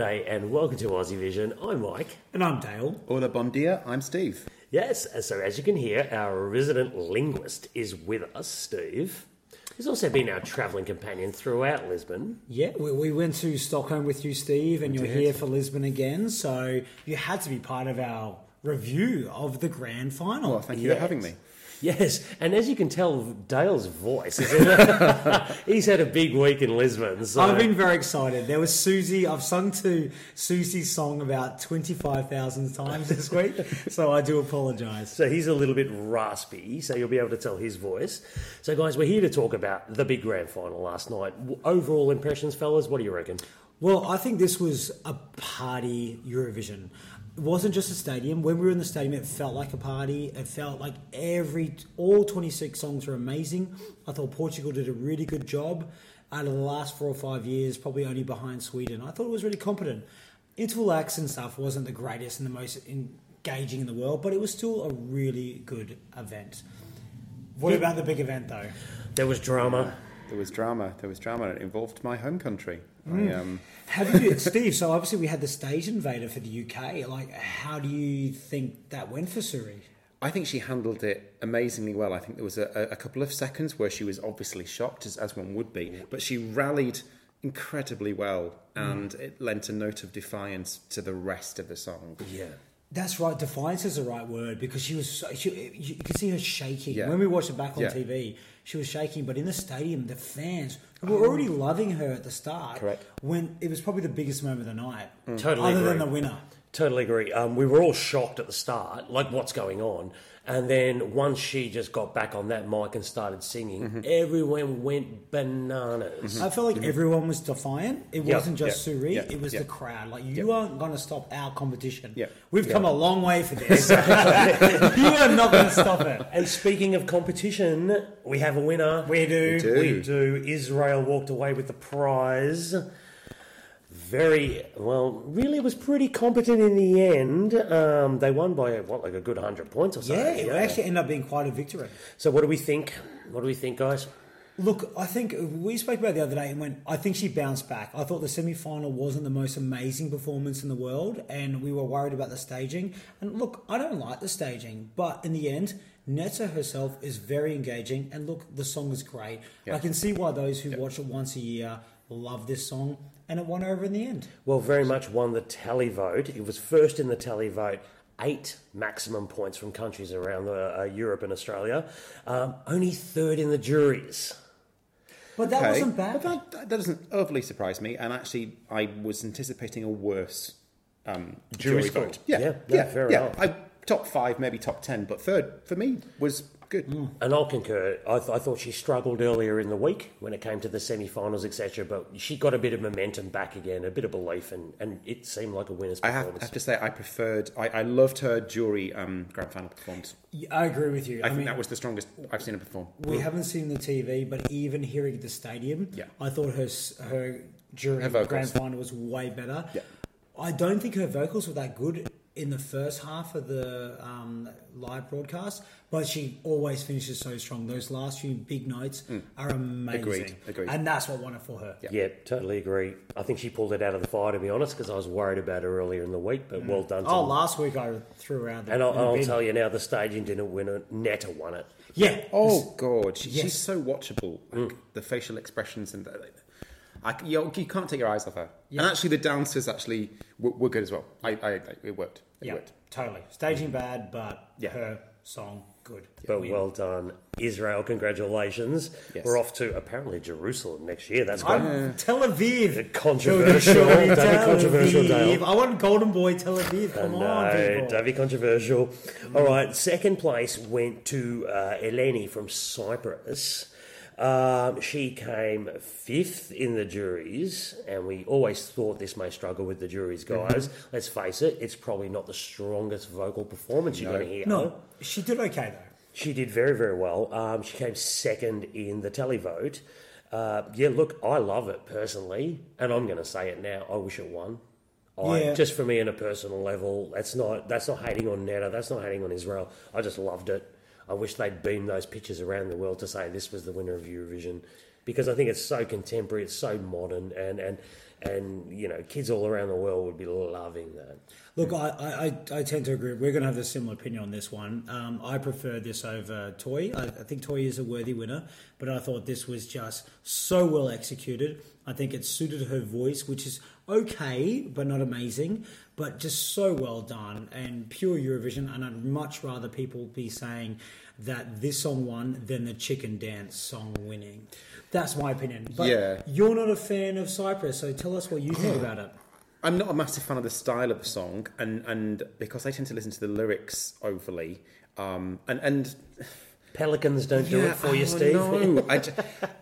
G'day and welcome to Aussie Vision. I'm Mike. And I'm Dale. Hola, bon dia. I'm Steve. Yes, so as you can hear, our resident linguist is with us, Steve. He's also been our travelling companion throughout Lisbon. Yeah, we, we went to Stockholm with you, Steve, and you're did. here for Lisbon again. So you had to be part of our review of the grand final. Well, thank you Yes. for having me. Yes, and as you can tell, Dale's voice is He's had a big week in Lisbon. So I've been very excited. There was Susie. I've sung to Susie's song about 25,000 times this week, so I do apologise. So he's a little bit raspy, so you'll be able to tell his voice. So, guys, we're here to talk about the big grand final last night. Overall impressions, fellas, what do you reckon? Well, I think this was a party Eurovision. It wasn't just a stadium. When we were in the stadium, it felt like a party. It felt like every all 26 songs were amazing. I thought Portugal did a really good job. Out of the last four or five years, probably only behind Sweden. I thought it was really competent. Interval acts and stuff wasn't the greatest and the most engaging in the world, but it was still a really good event. What about the big event though? There was drama. There was drama. There was drama. It involved my home country. I, um, How did you, Steve? So obviously we had the stage invader for the UK. Like, how do you think that went for SuRie? I think she handled it amazingly well. I think there was a, a couple of seconds where she was obviously shocked, as, as one would be, but she rallied incredibly well, and it lent a note of defiance to the rest of the song. Yeah. That's right. Defiance is the right word because she was. So, she, you can see her shaking Yeah. when we watched it back on Yeah. TV. She was shaking, but in the stadium, the fans were already loving her at the start. Correct. When it was probably the biggest moment of the night, Totally other than the winner. Totally agree. Um, we were all shocked at the start, like what's going on. And then once she just got back on that mic and started singing, Mm-hmm. everyone went bananas. I felt like everyone was defiant. It Yeah, wasn't just yeah, SuRie; yeah, it was yeah. the crowd. Like you aren't going to stop our competition. Yeah, We've yeah. come a long way for this. you are not going to stop it. And speaking of competition, we have a winner. We do. We do. We do. Israel walked away with the prize. Very well. Really, was pretty competent in the end. Um, they won by what, like a good hundred points or something. Yeah, it actually ended up being quite a victory. So, what do we think? What do we think, guys? Look, I think we spoke about the other day and went, I think she bounced back. I thought the semi final wasn't the most amazing performance in the world, and we were worried about the staging. And look, I don't like the staging, but in the end, Netta herself is very engaging, and look, the song is great. Yeah. I can see why those who watch it once a year love this song, and it won over in the end. Well, very much won the televote. It was first in the televote. Eight maximum points from countries around the, uh, Europe and Australia. Um, only third in the juries. But that Okay, wasn't bad. But that, that doesn't overly surprise me. And actually, I was anticipating a worse um, Jury jury vote. Yeah, Yeah, yeah, no, fair yeah. enough. I, top five, maybe top ten, but third for me was good. And I'll concur. I, th- I thought she struggled earlier in the week when it came to the semi-finals, etc. But she got a bit of momentum back again, a bit of belief, and, and it seemed like a winner's I have, performance. have to say, I preferred. I, I loved her jury um, grand final performance. Yeah, I agree with you. I, think that was the strongest I've seen her perform. We haven't seen the TV, but even hearing the stadium, Yeah. I thought her her during Her the grand final was way better. Yeah. I don't think her vocals were that good in the first half of the um, live broadcast, but she always finishes so strong. Those last few big notes are amazing, Mm. Agreed, agreed. and that's what won it for her. yeah, totally agree. I think she pulled it out of the fire, to be honest, because I was worried about her earlier in the week. But well done. To Oh, last week I threw around the and I'll, I'll tell you now, the staging didn't win it. Netta won it. Yeah. Oh God, she, Yes. she's so watchable. Like, The facial expressions and the, I, you, you can't take your eyes off her. Yeah. And actually, the dancers actually were, were good as well. I, I, I- it worked. It yeah, worked. totally. Staging bad, but Yeah. her song good. But well done, Israel. Congratulations. Yes. We're off to apparently Jerusalem next year. That's quite I'm Tel Aviv. controversial. Shorty, Don't be Tel controversial, Aviv. Dale. I want Golden Boy Tel Aviv. Come on, No, people. don't be controversial. All right, second place went to uh, Eleni from Cyprus. Um, she came fifth in the juries, and we always thought this may struggle with the juries, guys. Let's face it, it's probably not the strongest vocal performance you're going to hear. No, she did okay though. She did very, very well. Um, she came second in the televote. Uh, yeah, look, I love it personally, and I'm going to say it now. I wish it won. I, Yeah. Just for me, on a personal level, that's not that's not hating on Netta. That's not hating on Israel. I just loved it. I wish they'd beam those pictures around the world to say this was the winner of Eurovision, because I think it's so contemporary, it's so modern, and and and you know, kids all around the world would be loving that. Look, I, I, I- tend to agree. We're going to have a similar opinion on this one. Um, I prefer this over Toy. I, I think Toy is a worthy winner, but I thought this was just so well executed. I think it suited her voice, which is okay, but not amazing, but just so well done and pure Eurovision. And I'd much rather people be saying that this song won than the chicken dance song winning. That's my opinion. But Yeah. you're not a fan of Cyprus, so tell us what you think about it. I'm not a massive fan of the style of the song, and, and because I tend to listen to the lyrics overly, um, and and Pelicans don't do it for you, Steve. No, I, ju-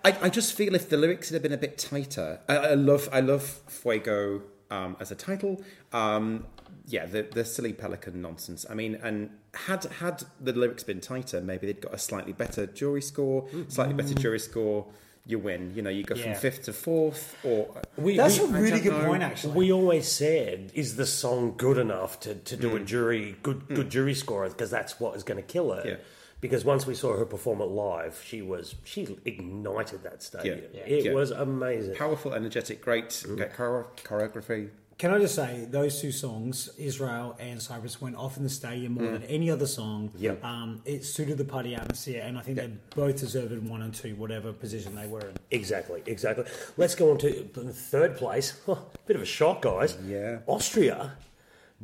I, I just feel if the lyrics had been a bit tighter, I, I love I love Fuego um, as a title. Um, yeah, the the silly pelican nonsense. I mean, and had had the lyrics been tighter, maybe they'd got a slightly better jury score, hmm. slightly better hmm. jury score. You win. You know, you go from fifth to fourth, or We- That's we- a I really good know. point, actually. We always said, is the song good enough to, to Mm. do a hmm. jury good good jury score? Because that's what is going to kill her. Yeah. Because once we saw her perform it live, she was she ignited that stadium. Yeah. It Yeah. was amazing. powerful, energetic, great, great choreography. Can I just say those two songs, Israel and Cyprus, went off in the stadium more than any other song. Yep. Um, it suited the party atmosphere, and I think they both deserved one and two, whatever position they were in. Exactly, exactly. Let's go on to third place. bit of a shock, guys. Yeah. Austria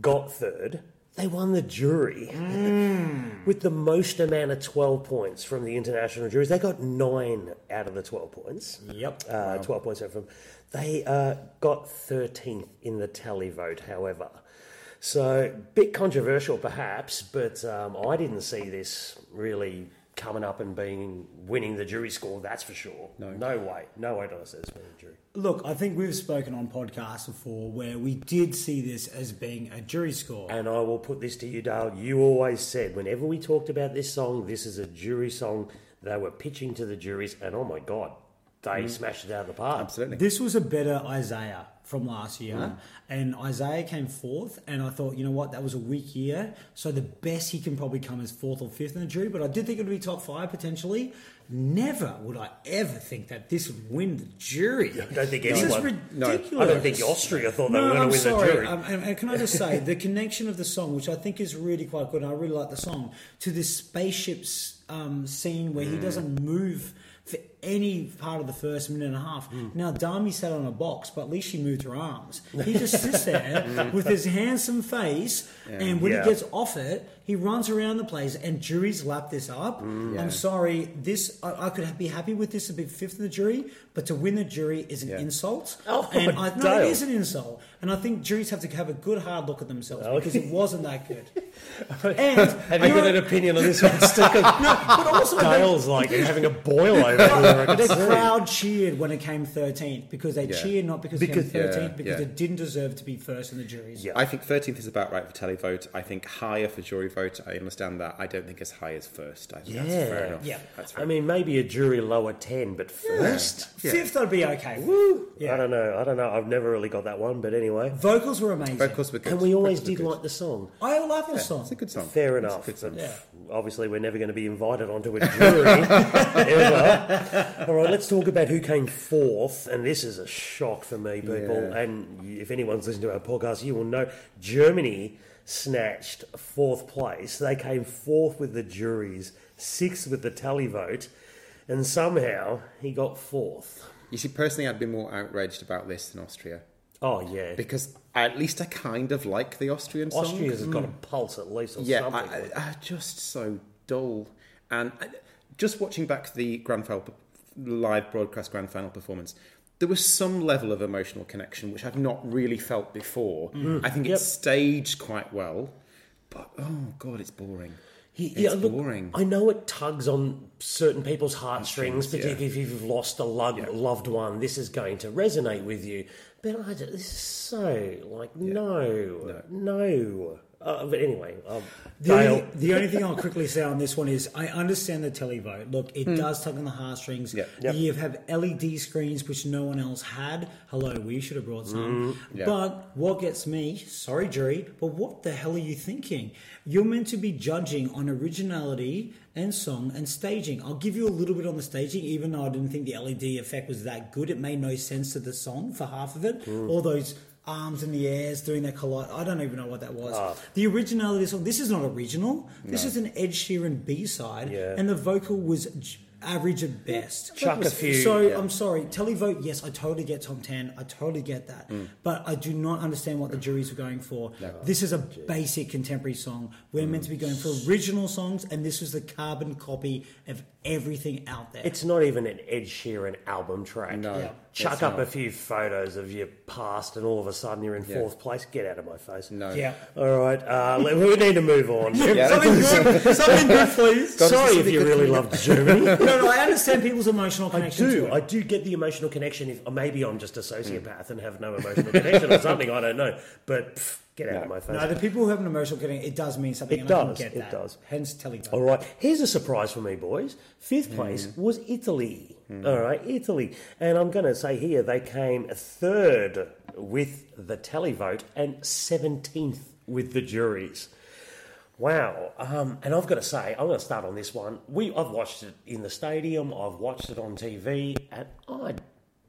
got third. They won the jury with the most amount of 12 points from the international juries. They got nine out of the 12 points. Yep. Uh, 12 points out from. They uh, got 13th in the televote, however. So, bit controversial perhaps, but um, I didn't see this really coming up and being winning the jury score, that's for sure. No, no way. No way did I see this winning the jury. Look, I think we've spoken on podcasts before where we did see this as being a jury score. And I will put this to you, Dale. You always said, whenever we talked about this song, this is a jury song, they were pitching to the juries, and oh my God, they mm. smashed it out of the park. Absolutely. This was a better Isaiah from last year, Mm. and Isaiah came fourth. And I thought, you know what, that was a weak year, so the best he can probably come is fourth or fifth in the jury. But I did think it would be top five potentially. Never would I ever think that this would win the jury. I don't think this anyone. is ridiculous. I don't think Austria thought they No, were going to win sorry. the jury. Um, and, and can I just say the connection of the song, which I think is really quite good, and I really like the song, to this spaceships um, scene where he doesn't move for any part of the first minute and a half. Hmm. Now Dami sat on a box, but at least she moved her arms. He just sits there with his handsome face, and when Yeah. he gets off it, he runs around the place, and juries lap this up. Hmm. I'm sorry, this I, I could be happy with this to be fifth in the jury, but to win the jury is an Yeah. insult. Oh, and I, no, it is an insult. And I think juries have to have a good hard look at themselves oh. because it wasn't that good. and Have you got an opinion on this one, Sticker? but also Dale's like having a boil over here. The crowd cheered when it came 13th because they Yeah. cheered not because, Because- it came 13th yeah, because yeah. it didn't deserve to be first in the juries. Yeah. I think 13th is about right for televote. I think higher for jury vote. I understand that. I don't think as high as first. I think that's fair enough. Yeah. That's fair I mean, maybe a jury lower 10, but first? Fifth, I'd be okay. Woo! I don't know. I don't know. I've never really got that one, but anyway. Vocals were amazing. Vocals were good. And we always Vocals did like the song. I love the song. It's a good song. Fair It's a enough. good song. Yeah. Obviously, we're never going to be invited onto a jury ever. All right, let's talk about who came fourth. And this is a shock for me, people. Yeah. And if anyone's listened to our podcast, you will know Germany snatched fourth place. They came fourth with the juries, sixth with the televote, and somehow he got fourth. You see, personally, I'd be more outraged about this than Austria Oh, yeah. because at least I kind of like the Austrian song. Austria's has got a mm. pulse at least, or yeah, something. I, I, I- just so dull. And I- just watching back the grand final, live broadcast grand final performance, there was some level of emotional connection which I've not really felt before. Mm. I think Yep. it's staged quite well, but oh god, it's boring. He- It's yeah, look, boring. I know it tugs on certain people's heartstrings, Heartstrings, yeah. particularly if you've lost a lo- loved one. This is going to resonate with you. But I this is so like no, no. Uh, but anyway, um, The only, the only thing I'll quickly say on this one is I understand the televote. Look, it does tug on the heartstrings. Yeah. Yep. You have LED screens which no one else had. Hello, we should have brought some. Yeah. But what gets me, sorry, jury, but what the hell are you thinking? You're meant to be judging on originality and song and staging. I'll give you a little bit on the staging, even though I didn't think the LED effect was that good. It made no sense to the song for half of it. All those arms in the airs doing that collide. I don't even know what that was. Ah. The originality of the song, this is not original. This is an Ed Sheeran B side, Yeah. and the vocal was j- average at best. Chuck a few, So yeah. I'm sorry, televote. Yes, I totally get top ten. I totally get that, Mm. but I do not understand what the juries were going for. This is a basic contemporary song. We're meant to be going for original songs, and this was the carbon copy of everything out there. It's not even an Ed Sheeran album track. No, Yeah. Chuck up a few photos of your past, and all of a sudden you're in Yeah. fourth place. Get out of my face. No. yeah. All right, uh, let- we need to move on. Yeah. Something good, something good, please. Sorry if you really loved Germany. No, no, I understand people's emotional I connection do. to it. I do get the emotional connection. If or maybe I'm just a sociopath and have no emotional connection or something, I don't know. But pff, get out of my face. No, the people who have an emotional connection, it does mean something. It and I does, can get it that. does. Hence, televote. All right, here's a surprise for me, boys. Fifth place was Italy. All right, Italy. And I'm going to say here they came third with the televote and 17th with the juries. Wow. Um, and I've got to say, I'm going to start on this one. We, I've watched it in the stadium, I've watched it on TV, and I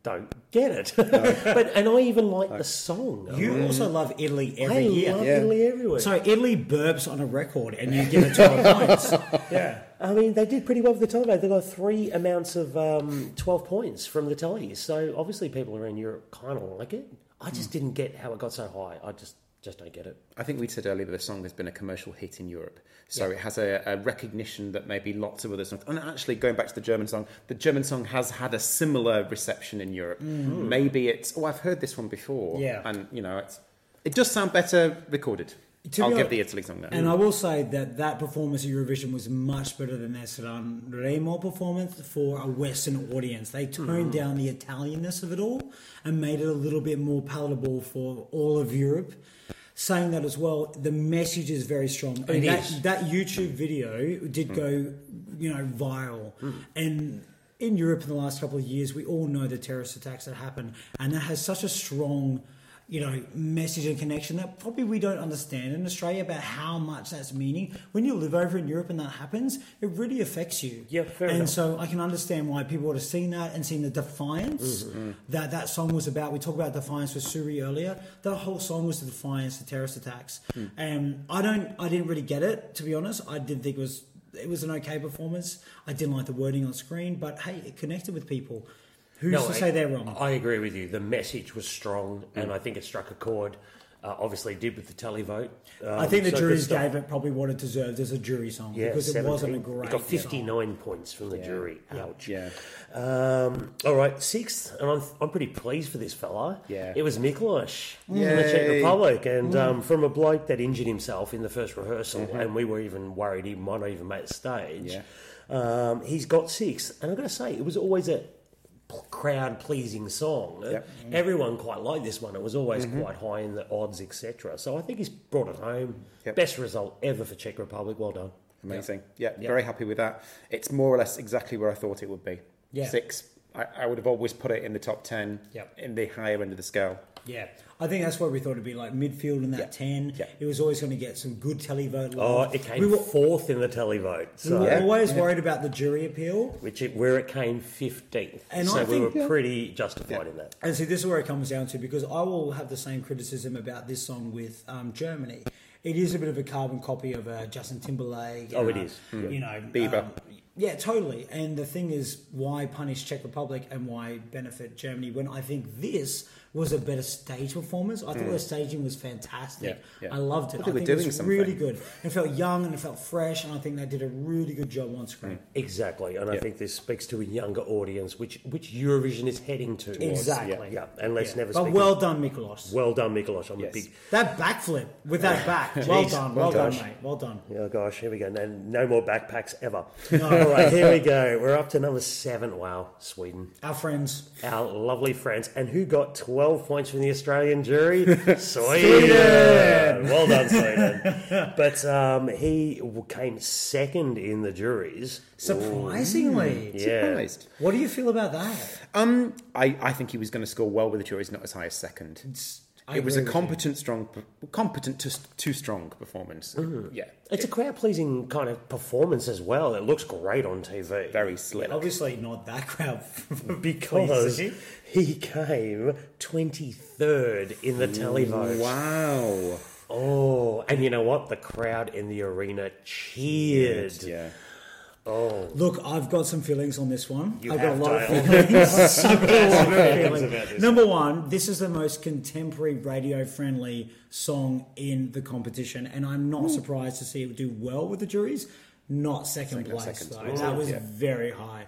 don't get it. but And I even like the song. You also love Italy I every year. love Yeah. Italy everywhere. So Italy burps on a record, and you give it 12 points. Yeah. I mean, they did pretty well with the televote. They got three amounts of um, 12 points from the tellies. So obviously, people around Europe kind of like it. I just didn't get how it got so high. I just just don't get it. I think we said earlier that the song has been a commercial hit in Europe. So it has a, a recognition that maybe lots of other songs. And actually, going back to the German song, the German song has had a similar reception in Europe. Mm-hmm. Maybe it's, oh, I've heard this one before. Yeah. And, you know, it does sound better recorded. I'll give the Italy song. And I will say that that performance at Eurovision was much better than their Sanremo performance for a Western audience. They toned mm. down the Italianness of it all and made it a little bit more palatable for all of Europe. Saying that as well, the message is very strong. And It that, is. that YouTube video did mm. go, you know, viral. Mm. And in Europe in the last couple of years, we all know the terrorist attacks that happened, and that has such a strong, you know, message and connection that probably we don't understand in Australia about how much that's meaning. When you live over in Europe and that happens, it really affects you. Yeah, fair And enough. so I can understand why people would have seen that and seen the defiance Mm-hmm. that that song was about. We talked about defiance with SuRie earlier. That whole song was the defiance to terrorist attacks. Hmm. And I don't, I didn't really get it to be honest. I didn't think it was it was an okay performance. I didn't like the wording on screen, but hey, it connected with people. Who's No, to I- say they're wrong? I agree with you. The message was strong, and I think it struck a chord. Uh, obviously, did with the televote. Um, I think the so juries gave it probably what it deserved as a jury song Yeah, because it wasn't a great. It got 59 points from the jury. Ouch. Yeah. Um, all right, sixth, and I'm, I'm pretty pleased for this fella. Yeah. It was Mikolas from the Czech Republic, and um, from a bloke that injured himself in the first rehearsal, and we were even worried he might not even make the stage. Yeah. Um, he's got six, and I've got to say, it was always a crowd pleasing song. Uh, yep. Everyone quite liked this one. It was always mm-hmm. quite high in the odds, etc. So I think he's brought it home. Yep. Best result ever for Czech Republic. Well done. Amazing. Yeah, very happy with that. It's more or less exactly where I thought it would be. Yeah. Six. I, I would have always put it in the top 10, Yep. in the higher end of the scale. Yeah, I think that's what we thought it'd be like midfield in that Yeah. ten. Yeah. It was always going to get some good televote. Oh, love. it came We were, fourth in the televote. we So. were Yeah. always worried about the jury appeal. which it, where it came 15th. And so I we think- were pretty justified in that. And see, this is where it comes down to because I will have the same criticism about this song with um, Germany. It is a bit of a carbon copy of uh, Justin Timberlake. Oh, uh, it is. Mm. You know, Bieber. um, yeah, totally. And the thing is, why punish Czech Republic and why benefit Germany when I think this was a better stage performance? I thought the staging was fantastic. Mm. Yeah, yeah. I loved it. I think I think it was something. really good. It felt young and it felt fresh, and I think they did a really good job on screen. Exactly. And I think this speaks to a younger audience, which which Eurovision is heading to. Exactly. Yeah. And let's Yeah. never But speak. well done, Mikolas. well done, Mikolas. I'm Yes. a big. That backflip with that back. Well Jeez. done. Well, Well done, done. mate. Well done. Oh gosh, here we go. No, no more backpacks ever. No, All right, here we go. We're up to number seven. Wow, Sweden. Our friends. Our lovely friends. And who got 12 points from the Australian jury? Sweden. Well done, Sweden. But um, he came second in the juries. Surprisingly. Yeah. Surprised. What do you feel about that? Um, I, I think he was going to score well with the juries, not as high as second. I it was a competent, strong, competent to too strong performance. Mm-hmm. Yeah, It's a crowd pleasing kind of performance as well. It looks great on TV. very slick. Obviously not that crowd. because he came 23rd in the televote. Wow. Oh, and you know what? The crowd in the arena cheered. Yeah. Oh, Look, I've got some feelings on this one. You I've got a lot of feelings. I've got a lot of feelings feelings. about this. Number one, this is the most contemporary radio-friendly song in the competition, and I'm not surprised to see it do well with the juries. Not second, place second. though. That was Yeah. very high.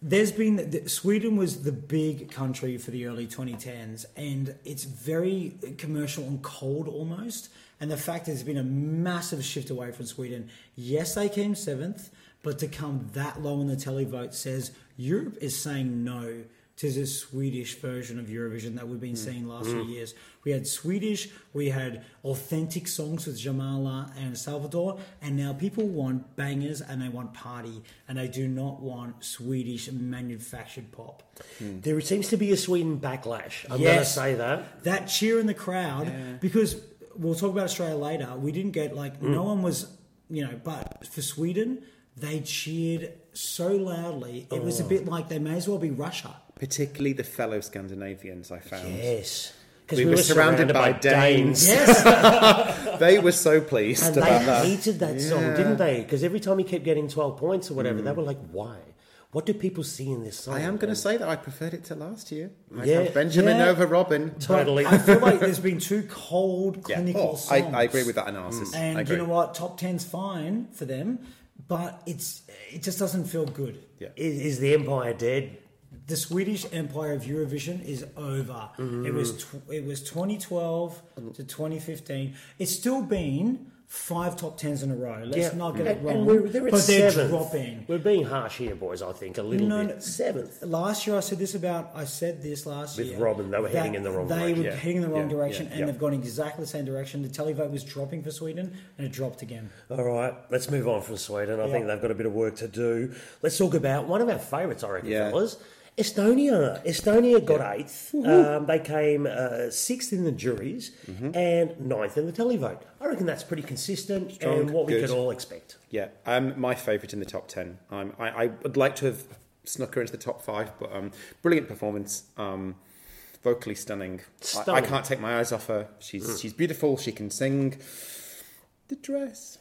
There's been Sweden was the big country for the early 2010s, and it's very commercial and cold almost. And the fact there's been a massive shift away from Sweden. Yes, they came seventh, but to come that low in the televote says Europe is saying no to the Swedish version of Eurovision that we've been mm. seeing last few mm. years. We had Swedish, we had authentic songs with Jamala and Salvador, and now people want bangers and they want party, and they do not want Swedish manufactured pop. Hmm. there seems to be a Sweden backlash. I'm Yes. going to say that. That cheer in the crowd, because we'll talk about Australia later, we didn't get like, mm. no one was, you know, but for Sweden, they cheered so loudly, it was a oh. bit like they may as well be Russia. Particularly the fellow Scandinavians, I found. Yes. Because We were surrounded by Danes. Yes. They were so pleased And about they that. hated that song, Yeah. didn't they? Because every time he kept getting 12 points or whatever, they mm. were like, why? What do people see in this song? I am going to say that I preferred it to last year. I Yeah, have Benjamin yeah. over Robin. Totally. I feel like there's been two cold, Yeah. clinical Oh, songs. I, I agree with that analysis. I And you know what? Top 10's fine for them, but it's it just doesn't feel good. Yeah. Is, is the Empire dead? The Swedish Empire of Eurovision is over. It was Mm-hmm. tw- it was 2012 to 2015. It's still been five top tens in a row. Let's not get it wrong. And we're, they're at but they're seventh. dropping. We're being harsh here, boys, I think, a little No, bit. no. Seventh. Last year, I said this about. I said this last With year. With Robin, they were heading in the wrong they direction. were Yeah. heading in the wrong Yeah, direction, yeah, and yeah. they've gone exactly the same direction. The televote was dropping for Sweden, and it dropped again. All right, let's move on from Sweden. I Yeah. think they've got a bit of work to do. Let's talk about one of our favourites, I reckon, Yeah. fellas. Estonia. Estonia got eighth. Um, they came uh, sixth in the juries Mm-hmm. and ninth in the televote. I reckon that's pretty consistent Strong, and what we good. could all expect. Yeah, um, my favourite in the top ten. Um, I, I would like to have snuck her into the top five, but um, brilliant performance. Um, vocally stunning. I, I Stunning. can't take my eyes off her. She's she's beautiful. She can sing. The dress.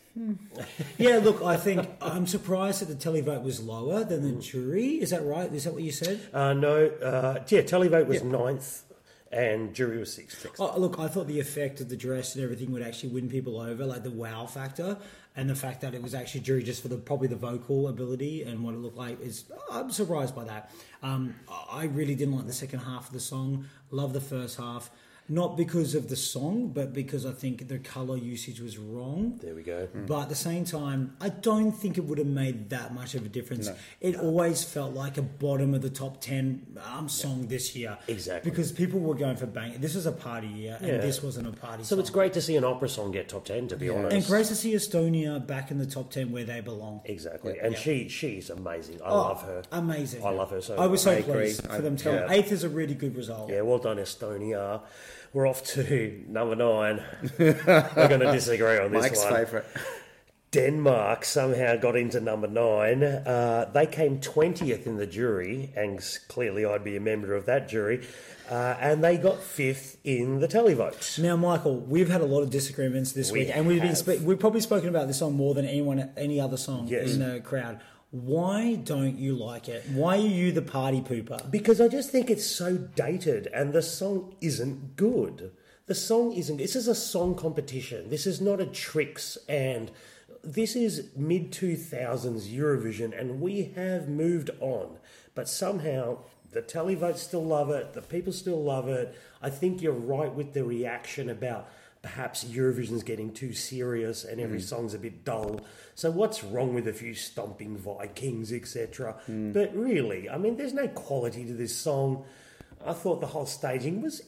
Yeah, look, I think I'm surprised that the televote was lower than the jury. Is that right? Is that what you said? Uh, no, uh, yeah, televote was ninth and jury was sixth. Oh, look, I thought the effect of the dress and everything would actually win people over, like the wow factor, and the fact that it was actually jury just for the probably the vocal ability and what it looked like is. I'm surprised by that. Um, I really didn't like the second half of the song. Love the first half. Not because of the song, but because I think the color usage was wrong. There we go. But at the same time, I don't think it would have made that much of a difference. It always felt like a bottom of the top 10 um, song this year. Exactly. Because people were going for bang. This was a party year, and Yeah. this wasn't a party So song. it's great to see an opera song get top ten. To be honest, And great to see Estonia back in the top 10 where they belong. Exactly, and she she's amazing. I Oh, love her. Amazing. I love her so I was so I agree. pleased I- for them to. Eighth is a really good result. Yeah, well done, Estonia. We're off to number nine. We're going to disagree on this Mike's one. favourite. Denmark somehow got into number nine. Uh, they came 20th in the jury, and clearly I'd be a member of that jury. Uh, and they got fifth in the televote. Now, Michael, we've had a lot of disagreements this We week, and we've been spe- we've probably spoken about this song more than anyone any other song Yes. in the crowd. Why don't you like it? Why are you the party pooper? Because I just think it's so dated and the song isn't good. The song isn't. This is a song competition. This is not a tricks and this is mid 2000s Eurovision and we have moved on. But somehow the televotes still love it, the people still love it. I think you're right with the reaction about perhaps Eurovision's getting too serious and Mm. every song's a bit dull. So what's wrong with a few stomping Vikings, etc.? Mm. But really, I mean, there's no quality to this song. I thought the whole staging was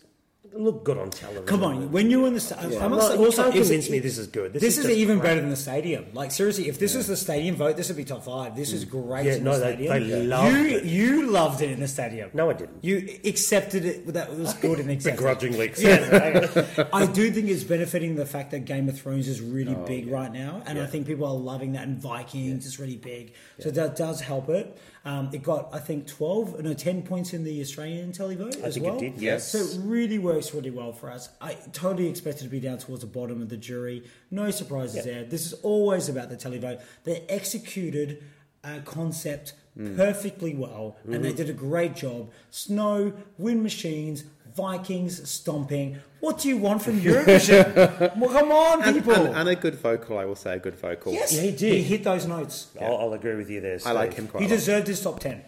looked good on television. Come on, when you're in the stadium, not- say you also can't if- convince me this is good. This This, is is, even crap. better than the stadium. Like seriously, if this was the stadium vote, this would be top five. This is mm. great. Yeah, in no, the they- stadium. they loved you. it. You loved it in the stadium. No, I didn't. You accepted it. That was good and accepted. Begrudgingly. Yeah, I do think it's benefiting the fact that Game of Thrones is really Oh, big right now, and I think people are loving that. And Vikings is really big, so that does help it. Um, it got, I think, twelve, no, ten points in the Australian televote as think it well. did, yes. So it really works really well for us. I totally expected to be down towards the bottom of the jury. No surprises there. This is always about the televote. They executed a concept Mm. perfectly well, and Mm-hmm. they did a great job. Snow, wind machines, Vikings, stomping. What do you want from Eurovision? well, come on, And, people. and, and a good vocal, I will say, a good vocal. yes, Yeah, he did. He hit those notes. I'll, I'll agree with you there. I like him quite He a lot. deserved his top ten.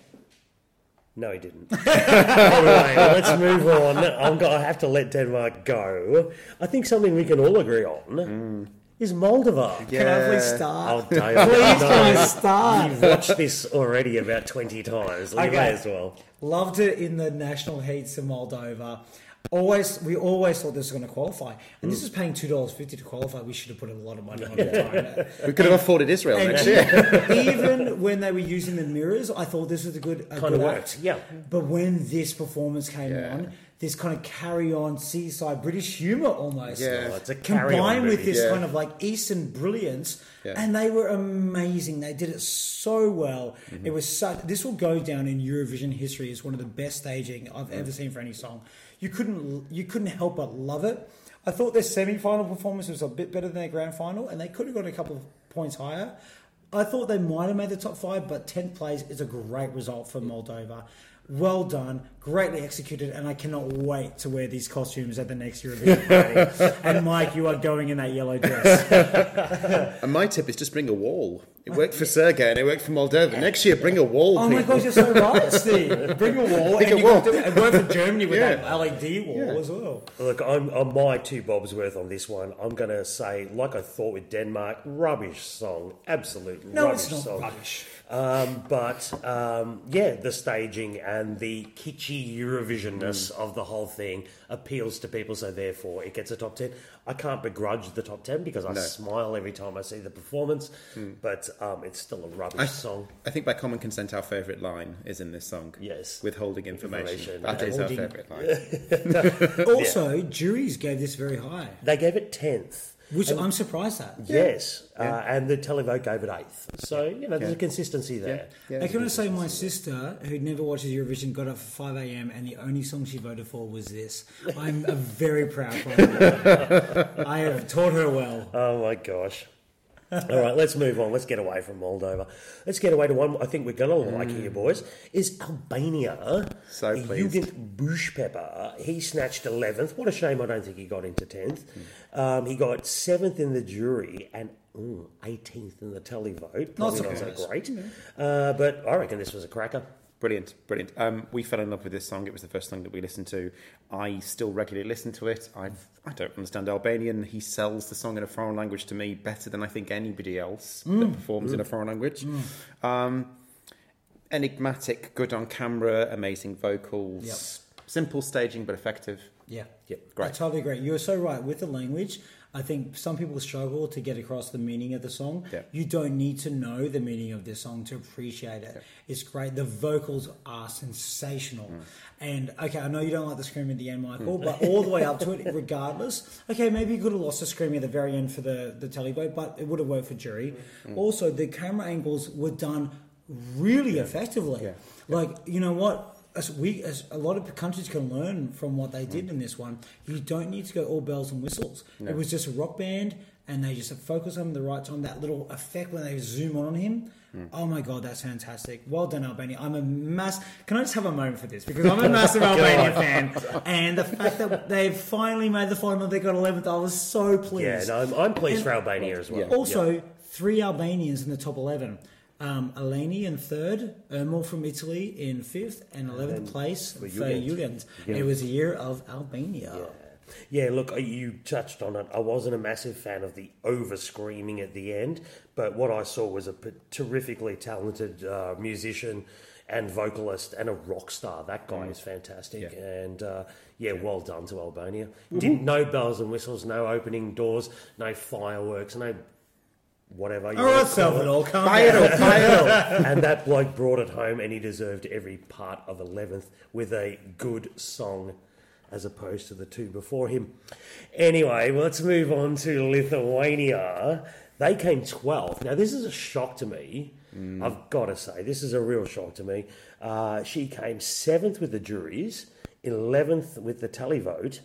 No, he didn't. anyway, let's move on. I'm going to have to let Denmark go. I think something we can all agree on mm. is Moldova. Can I please Yeah. start? Oh, Dave, Please no. can I start? You've watched this already about 20 times. You Okay. may as well. Loved it in the national heats in Moldova. Always, we always thought this was going to qualify, and this mm. is paying two dollars fifty to qualify. We should have put a lot of money on it. We could have afforded Israel And next year. even when they were using the mirrors, I thought this was a good, a Kinda worked, act. yeah. But when this performance came Yeah. on, this kind of carry on seaside British humour almost, Yeah. It's a combined with this Yeah. kind of like Eastern brilliance, Yeah. and they were amazing. They did it so well. Mm-hmm. It was such. This will go down in Eurovision history as one of the best staging I've ever seen for any song. You couldn't you couldn't help but love it. I thought their semi-final performance was a bit better than their grand final, and they could have got a couple of points higher. I thought they might have made the top five, but tenth place is a great result for Moldova. Well done, greatly executed, and I cannot wait to wear these costumes at the next Eurovision party. and Mike, you are going in that yellow dress. And my tip is just bring a wall. It worked for Sergei and it worked for Moldova. Next year, bring a wall. Oh my people. gosh, you're so right, Steve. Bring a wall, Bring and a you wall. got to, it worked for Germany with Yeah. that LED wall Yeah. as well. Look, I'm on my two bobs worth on this one. I'm going to say, like I thought with Denmark, rubbish song, absolute No, rubbish it's not song. rubbish. Um, but um, yeah, the staging and the kitschy Eurovisionness Mm. of the whole thing appeals to people, so therefore it gets a top 10. I can't begrudge the top 10 because I No. smile every time I see the performance, but um, it's still a rubbish I, song. I think by common consent, our favourite line is in this song. Yes. Withholding information. Information. That is our favourite line. Also, juries gave this very high, They gave it 10th. which I'm surprised at. Yes, Yeah. Uh, and the televote gave it eighth. So you know, there's Yeah. a consistency there. Yeah. I can only say my sister, who never watches Eurovision, got up for 5 a.m. and the only song she voted for was this. I'm a very proud of I have taught her well. Oh my gosh. All right, let's move on. Let's get away from Moldova. Let's get away to one I think we're going to like here, boys. Is Albania. So pleased. Eugent Bushpepa. He snatched 11th. What a shame I don't think he got into 10th. Um, he got 7th in the jury and mm, 18th in the televote. vote. Probably not so surprised. great. Uh, but I reckon this was a cracker. Brilliant, brilliant. Um, we fell in love with this song. It was the first song that we listened to. I still regularly listen to it. I've, I don't understand Albanian. He sells the song in a foreign language to me better than I think anybody else that performs in a foreign language. Um, enigmatic, good on camera, amazing vocals, simple staging but effective. Yeah. Yeah, I great. totally agree. You're so right. With the language, I think some people struggle to get across the meaning of the song. Yeah. You don't need to know the meaning of this song to appreciate it. It's great. The vocals are sensational. Mm. And okay, I know you don't like the scream at the end, Michael, but all the way up to it, regardless. Okay, maybe you could have lost the scream at the very end for the, the televote, but it would have worked for jury. Mm. Also, the camera angles were done really effectively. Yeah. Like, you know what? As we, as a lot of countries can learn from what they did mm. in this one, you don't need to go all bells and whistles. It was just a rock band, and they just focus on the right time. That little effect when they zoom on him. Mm. Oh my god, that's fantastic! Well done, Albania. I'm a mass. Can I just have a moment for this because I'm a massive Albania fan, and the fact that they've finally made the final, they got 11th. I was so pleased. Yeah, no, I'm, I'm pleased And- for Albania as well. Yeah. Also, three Albanians in the top 11. Um, Eleni in third, Ermal from Italy in fifth, and 11th place for Eugent. Eugent. It was a year of Albania. Yeah, Yeah, look, you touched on it. I wasn't a massive fan of the over screaming at the end, but what I saw was a terrifically talented uh, musician and vocalist and a rock star. That guy is fantastic. Yeah. And uh, yeah, well done to Albania. Didn't no bells and whistles, no opening doors, no fireworks, no whatever. you All right. Salvador, calm Buy it all, buy it all. and that bloke brought it home, and he deserved every part of 11th with a good song as opposed to the two before him. Anyway, let's move on to Lithuania. They came 12th. Now, this is a shock to me. I've got to say, this is a real shock to me. Uh, she came 7th with the juries, 11th with the televote,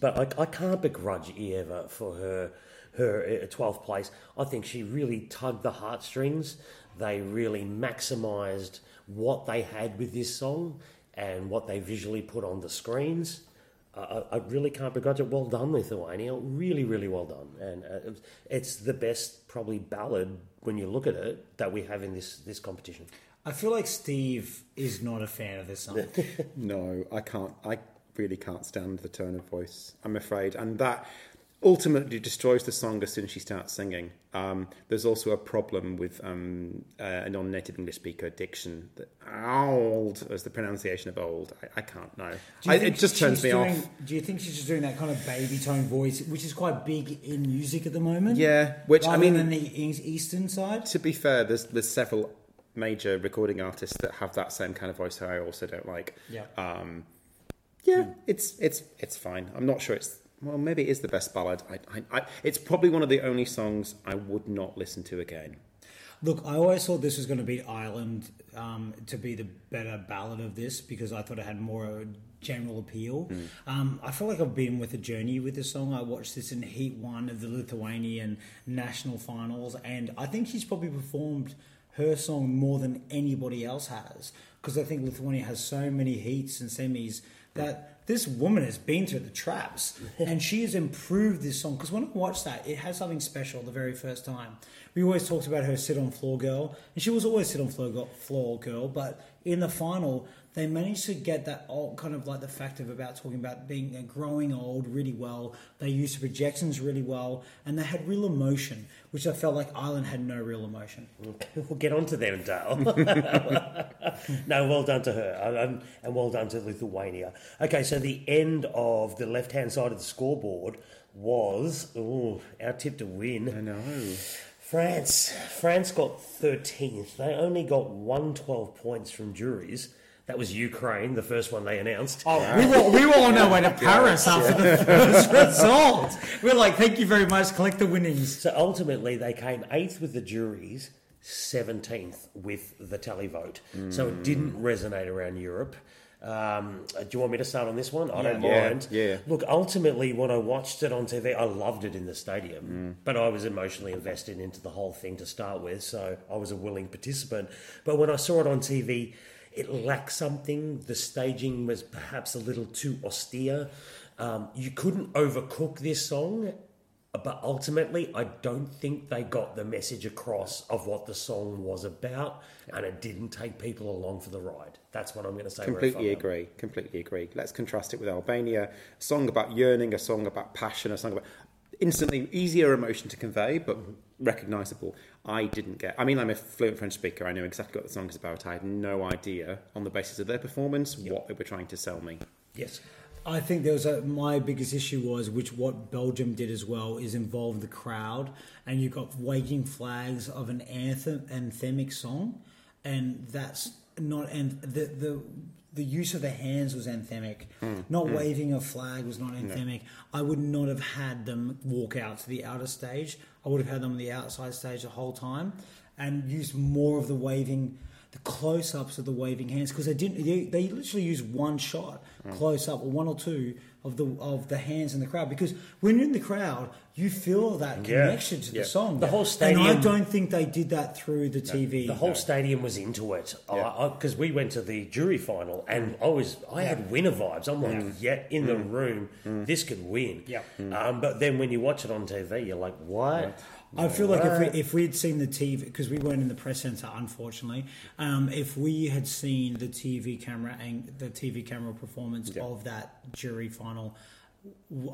but I, I can't begrudge Eva for her her uh, twelfth place. I think she really tugged the heartstrings. They really maximised what they had with this song and what they visually put on the screens. Uh, I, I really can't begrudge it. Well done, Lithuania. Really, really well done. And uh, it's the best, probably ballad when you look at it that we have in this this competition. I feel like Steve is not a fan of this song. No, I can't. I really can't stand the tone of voice. I'm afraid, and that ultimately destroys the song as soon as she starts singing. Um, there's also a problem with um, uh, a non-native English speaker diction. That old as the pronunciation of old. I, I can't know. I, it just turns me doing, off. Do you think she's just doing that kind of baby tone voice, which is quite big in music at the moment? Yeah, which I mean, than the eastern side. to be fair, there's there's several major recording artists that have that same kind of voice that I also don't like. Yeah. Um, yeah, it's it's it's fine. I'm not sure it's well, maybe it is the best ballad. I, I, I, it's probably one of the only songs I would not listen to again. Look, I always thought this was going to be Ireland um, to be the better ballad of this because I thought it had more general appeal. Um, I feel like I've been with a journey with this song. I watched this in Heat One of the Lithuanian national finals, and I think she's probably performed her song more than anybody else has because I think Lithuania has so many heats and semis that this woman has been through the traps and she has improved this song because when I watched that, it had something special the very first time. We always talked about her sit on floor girl, and she was always sit on floor girl, floor girl but in the final, they managed to get that old, kind of like the fact of about talking about being uh, growing old really well. They used projections really well, and they had real emotion, which I felt like Ireland had no real emotion. We'll get on to them, Dale. no, well done to her, and- and, and well done to Lithuania. Okay, so the end of the left-hand side of the scoreboard was ooh, our tip to win. I know. France. France got 13th. They only got 112 points from juries. That was Ukraine, the first one they announced. Oh, we were, we were on our way to Paris after the first result. We're like, thank you very much, collect the winnings. So ultimately, they came eighth with the juries, 17th with the televote. So it didn't mm. resonate around Europe. Um, uh, do you want me to start on this one? I don't Yeah, mind. yeah. Look, ultimately, when I watched it on TV, I loved it in the stadium, mm. but I was emotionally invested into the whole thing to start with, so I was a willing participant. But when I saw it on TV, it lacked something. The staging was perhaps a little too austere. Um, you couldn't overcook this song, but ultimately, I don't think they got the message across of what the song was about, and it didn't take people along for the ride. That's what I'm going to say. Completely agree. Completely agree. Let's contrast it with Albania. A song about yearning, a song about passion, a song about instantly easier emotion to convey, but recognisable. I didn't get. I mean, I'm a fluent French speaker. I know exactly what the song is about. I had no idea, on the basis of their performance, what they were trying to sell me. Yes. I think there was a my biggest issue was which what Belgium did as well is involve the crowd and you got waving flags of an anthem anthemic song and that's not and the the the use of the hands was anthemic. Mm, not mm. waving a flag was not anthemic. I would not have had them walk out to the outer stage. I would have had them on the outside stage the whole time and used more of the waving the close-ups of the waving hands because they didn't they, they literally used one shot mm. close up or one or two of the of the hands in the crowd because when you're in the crowd you feel that Yeah. connection to Yeah. the song The whole and I don't think they did that through the TV The whole stadium was into it Yeah. because we went to the jury final and I was I had winner vibes. I'm like, mm. yeah, in the mm. room, this could win. Yeah. Um, but then when you watch it on TV, you're like, what? I feel like if we, if we had seen the TV because we weren't in the press center, unfortunately. Um, if we had seen the TV camera and the TV camera performance of that jury final,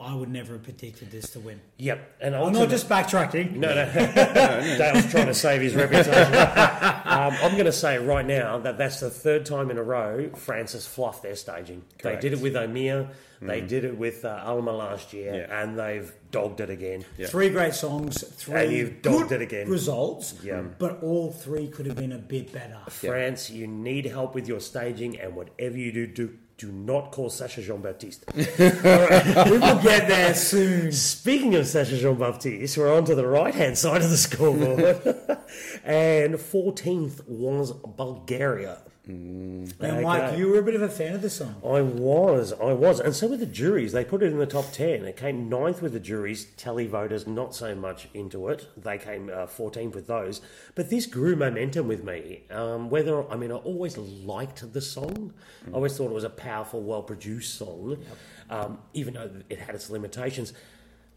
I would never have predicted this to win. Yep, and I'm not just backtracking. No, no. Dale's trying to save his reputation. um, I'm going to say right now that that's the third time in a row Francis fluffed their staging. Correct. They did it with Amir, they did it with uh, Alma last year, Yeah. and they've dogged it again. Three great songs, three And you've dogged good it again. results, Yeah. but all three could have been a bit better. France, you need help with your staging, and whatever you do, do, do not call Sacha Jean Baptiste. we will get there soon. Speaking of Sacha Jean Baptiste, we're on to the right hand side of the scoreboard. and 14th was Bulgaria. Now, Mike, you were a bit of a fan of the song. I was, I was, and so were the juries. They put it in the top ten. It came ninth with the juries. Televoters not so much into it. They came uh, 14th with those, but this grew momentum with me. Um, whether I mean, I always liked the song. I always thought it was a powerful, well-produced song, um, even though it had its limitations.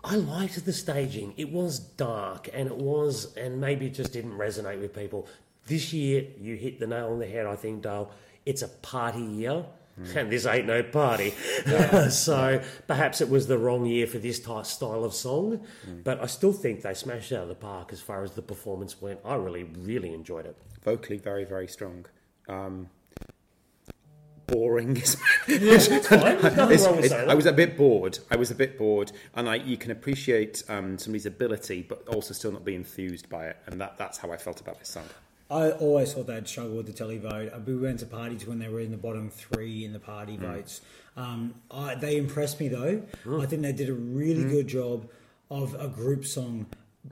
I liked the staging. It was dark, and it was, and maybe it just didn't resonate with people. This year, you hit the nail on the head. I think, Dale. It's a party year. And this ain't no party. so perhaps it was the wrong year for this type style of song. But I still think they smashed it out of the park as far as the performance went. I really, really enjoyed it. Vocally, very, very strong. Um, boring. is- There's nothing wrong with It's- that. I was a bit bored. I was a bit bored, and I, you can appreciate um, somebody's ability, but also still not be enthused by it. And that, that's how I felt about this song. I always thought they'd struggle with the televote. Uh, We went to parties when they were in the bottom three in the party votes. Um, I, they impressed me though. I think they did a really good job of a group song.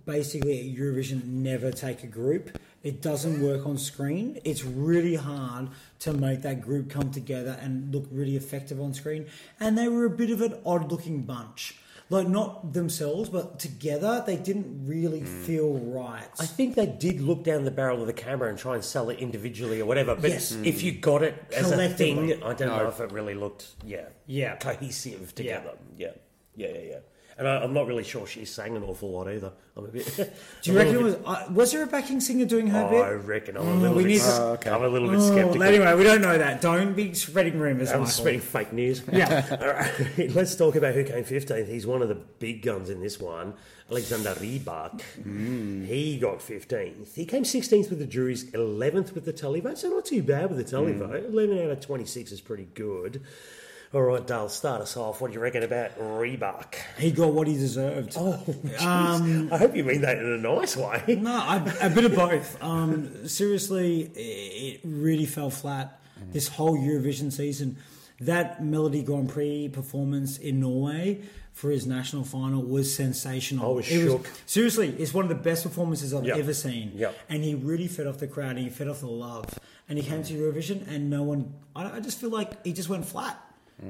Basically, at Eurovision, never take a group. It doesn't work on screen. It's really hard to make that group come together and look really effective on screen. And they were a bit of an odd looking bunch. Like, not themselves, but together, they didn't really hmm. feel right. I think they did look down the barrel of the camera and try and sell it individually or whatever. But Yes. if you got it as a Collectively. thing, I don't know if it really looked, yeah, Yeah. cohesive together. Yeah, yeah, yeah, yeah. And I, I'm not really sure she sang an awful lot either. I'm a bit. Do you reckon it was? Uh, was there a backing singer doing her I bit? reckon I'm a Oh, little we bit. need to- Oh, okay. I'm a little bit Oh, skeptical. anyway, we don't know that. Don't be spreading rumours, I'm Michael. spreading fake news. Yeah. All right. Let's talk about who came 15th. He's one of the big guns in this one. Alexander Rybak. Hmm. He got 15th. He came 16th with the juries, 11th with the televote. So not too bad with the televote. Hmm. 11 out of 26 is pretty good. All right, Dale, start us off. What do you reckon about Rybak? He got what he deserved. Oh, jeez. I hope you mean that in a nice way. No, I, a bit of both. Um, seriously, it really fell flat this whole Eurovision season. That Melodi Grand Prix performance in Norway for his national final was sensational. I was It shook. seriously, it's one of the best performances I've Yep. ever seen. Yep. And he really fed off the crowd and he fed off the love. And he came to Eurovision and no one, I, I just feel like he just went flat.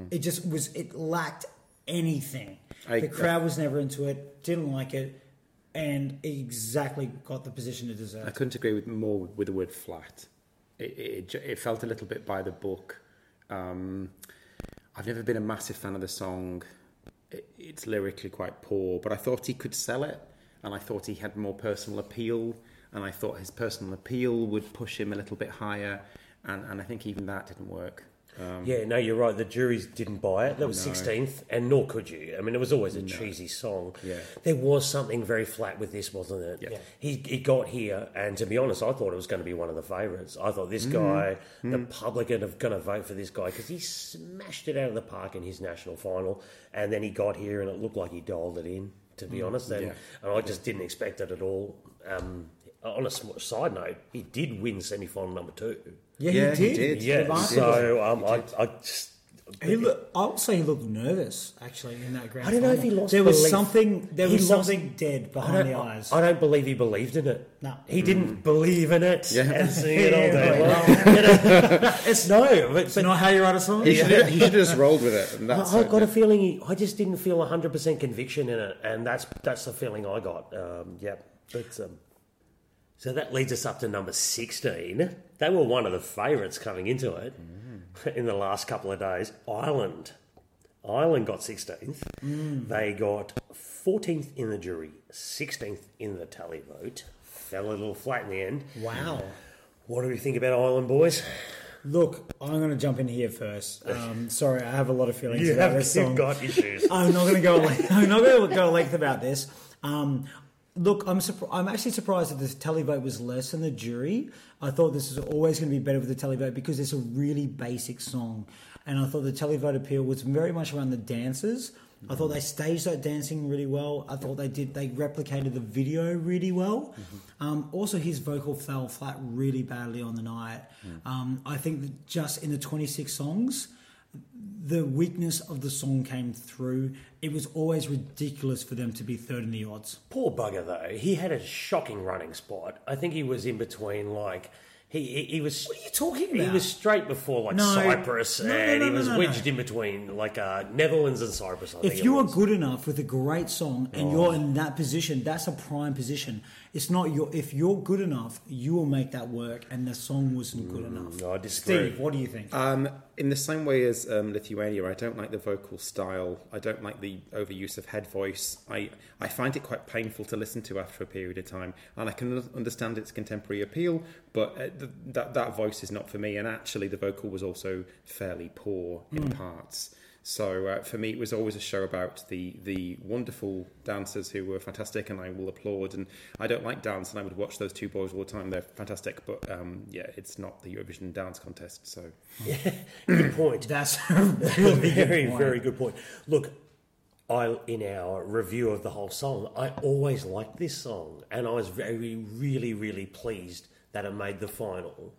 It just was, it lacked anything. I- the crowd was never into it, didn't like it, and exactly got the position it deserved. I couldn't agree with more with the word flat. It, it, it felt a little bit by the book. Um, I've never been a massive fan of the song. It, it's lyrically quite poor, but I thought he could sell it, and I thought he had more personal appeal, and I thought his personal appeal would push him a little bit higher, and, and I think even that didn't work. Um, Yeah, no, you're right. The juries didn't buy it. That was No. 16th, and nor could you. I mean, it was always a cheesy song. Yeah. There was something very flat with this, wasn't it? Yeah. He, he got here, and to be honest, I thought it was going to be one of the favourites. I thought this guy, the public, are going to vote for this guy because he smashed it out of the park in his national final, and then he got here, and it looked like he dialed it in, to be honest. And, Yeah. and I just didn't expect it at all. Um, on a side note, he did win semi final number two. Yeah, Yeah, he he did. did. Yeah, Remarkable. so um, I, I just. He look, I would say he looked nervous actually in that grand I don't know if he lost There was belief. something. There He was lost- something dead behind the eyes. I don't believe he believed in it. No. He didn't believe in it Yeah. and sing it all day long. It's no, It's but not how you write a song. He should have, he should have just rolled with it. And that's I, I it. got a feeling he, I just didn't feel 100% conviction in it, and that's that's the feeling I got. Um, yeah, but um, so that leads us up to number 16. They were one of the favourites coming into it in the last couple of days. Ireland. Ireland got 16th. They got 14th in the jury, 16th in the televote. Fell a little flat in the end. Wow. What do we think about Ireland, boys? Look, I'm going to jump in here first. Um, sorry, I have a lot of feelings You about have this you've got issues. I'm not going to go. I'm not going to go length about this. Um, look, I'm I'm actually surprised that the televote was less than the jury. I thought this was always going to be better with the televote because it's a really basic song, and I thought the televote appeal was very much around the dances. I thought they staged that dancing really well. I thought they did. They replicated the video really well. Um, also, his vocal fell flat really badly on the night. Um, I think that just in the 26 songs, the weakness of the song came through. It was always ridiculous for them to be third in the odds. Poor bugger though. He had a shocking running spot. I think he was in between like he he, he was What are you talking about? he was straight before like No. Cyprus No, no, and he was wedged in between like uh, Netherlands and Cyprus. I If you are good enough with a great song and Oh. you're in that position, that's a prime position. It's not your. If you're good enough, you will make that work. And the song wasn't good enough. Mm, I disagree. Steve, what do you think? Um, in the same way as um, Lithuania, I don't like the vocal style. I don't like the overuse of head voice. I, I find it quite painful to listen to after a period of time, and I can understand its contemporary appeal, but uh, th- that that voice is not for me. And actually, the vocal was also fairly poor in parts. So uh, for me, it was always a show about the the wonderful dancers who were fantastic, and I will applaud. And I don't like dance, and I would watch those two boys all the time. They're fantastic, but um, yeah, it's not the Eurovision dance contest. So. yeah, good point. that's a really very point. very good point. Look, I in our review of the whole song, I always liked this song, and I was very really really pleased that it made the final.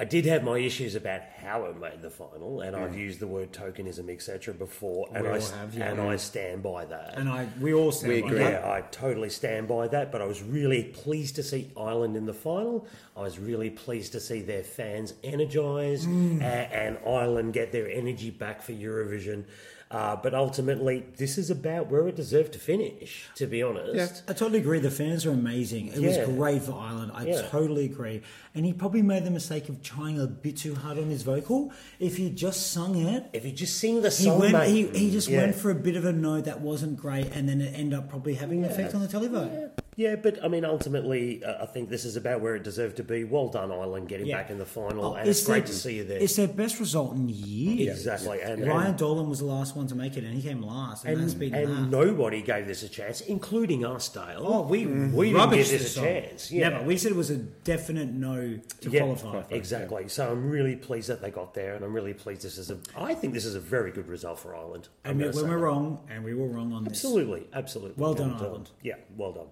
I did have my issues about how it made the final, and I've used the word tokenism, etc., before, and We I all have, yeah. and I stand by that. And I, we all stand We by agree. that. Yeah, I totally stand by that. But I was really pleased to see Ireland in the final. I was really pleased to see their fans energised Mm. a- and, Ireland get their energy back for Eurovision. Uh, but ultimately, this is about where it deserved to finish. To be honest. I totally agree. The fans are amazing. It Yeah. was great for Ireland. I Yeah. totally agree. And he probably made the mistake of trying a bit too hard on his vocal. If he just sung it, if he just sing the he song, went. mate, He, he just yeah. went for a bit of a note that wasn't great, and then it ended up probably having an effect on the televote. Yeah, but I mean, ultimately, uh, I think this is about where it deserved to be. Well done, Ireland, getting Yeah. back in the final, Oh, and it's, great their- to see you there. It's their best result in years. Exactly, and- Ryan Dolan was the last one to make it, and he came last, and, and, been and nobody gave this a chance, including us, Dale. Oh, we we didn't give this a chance. Yeah, Never. We said it was a definite no to Yeah, qualify. exactly. So I'm really pleased that they got there, and I'm really pleased this is a. I think this is a very good result for Ireland. I'm Admit gonna when we're that. wrong, and we were wrong on this. Absolutely, absolutely. Well done, And, Ireland. yeah, well done.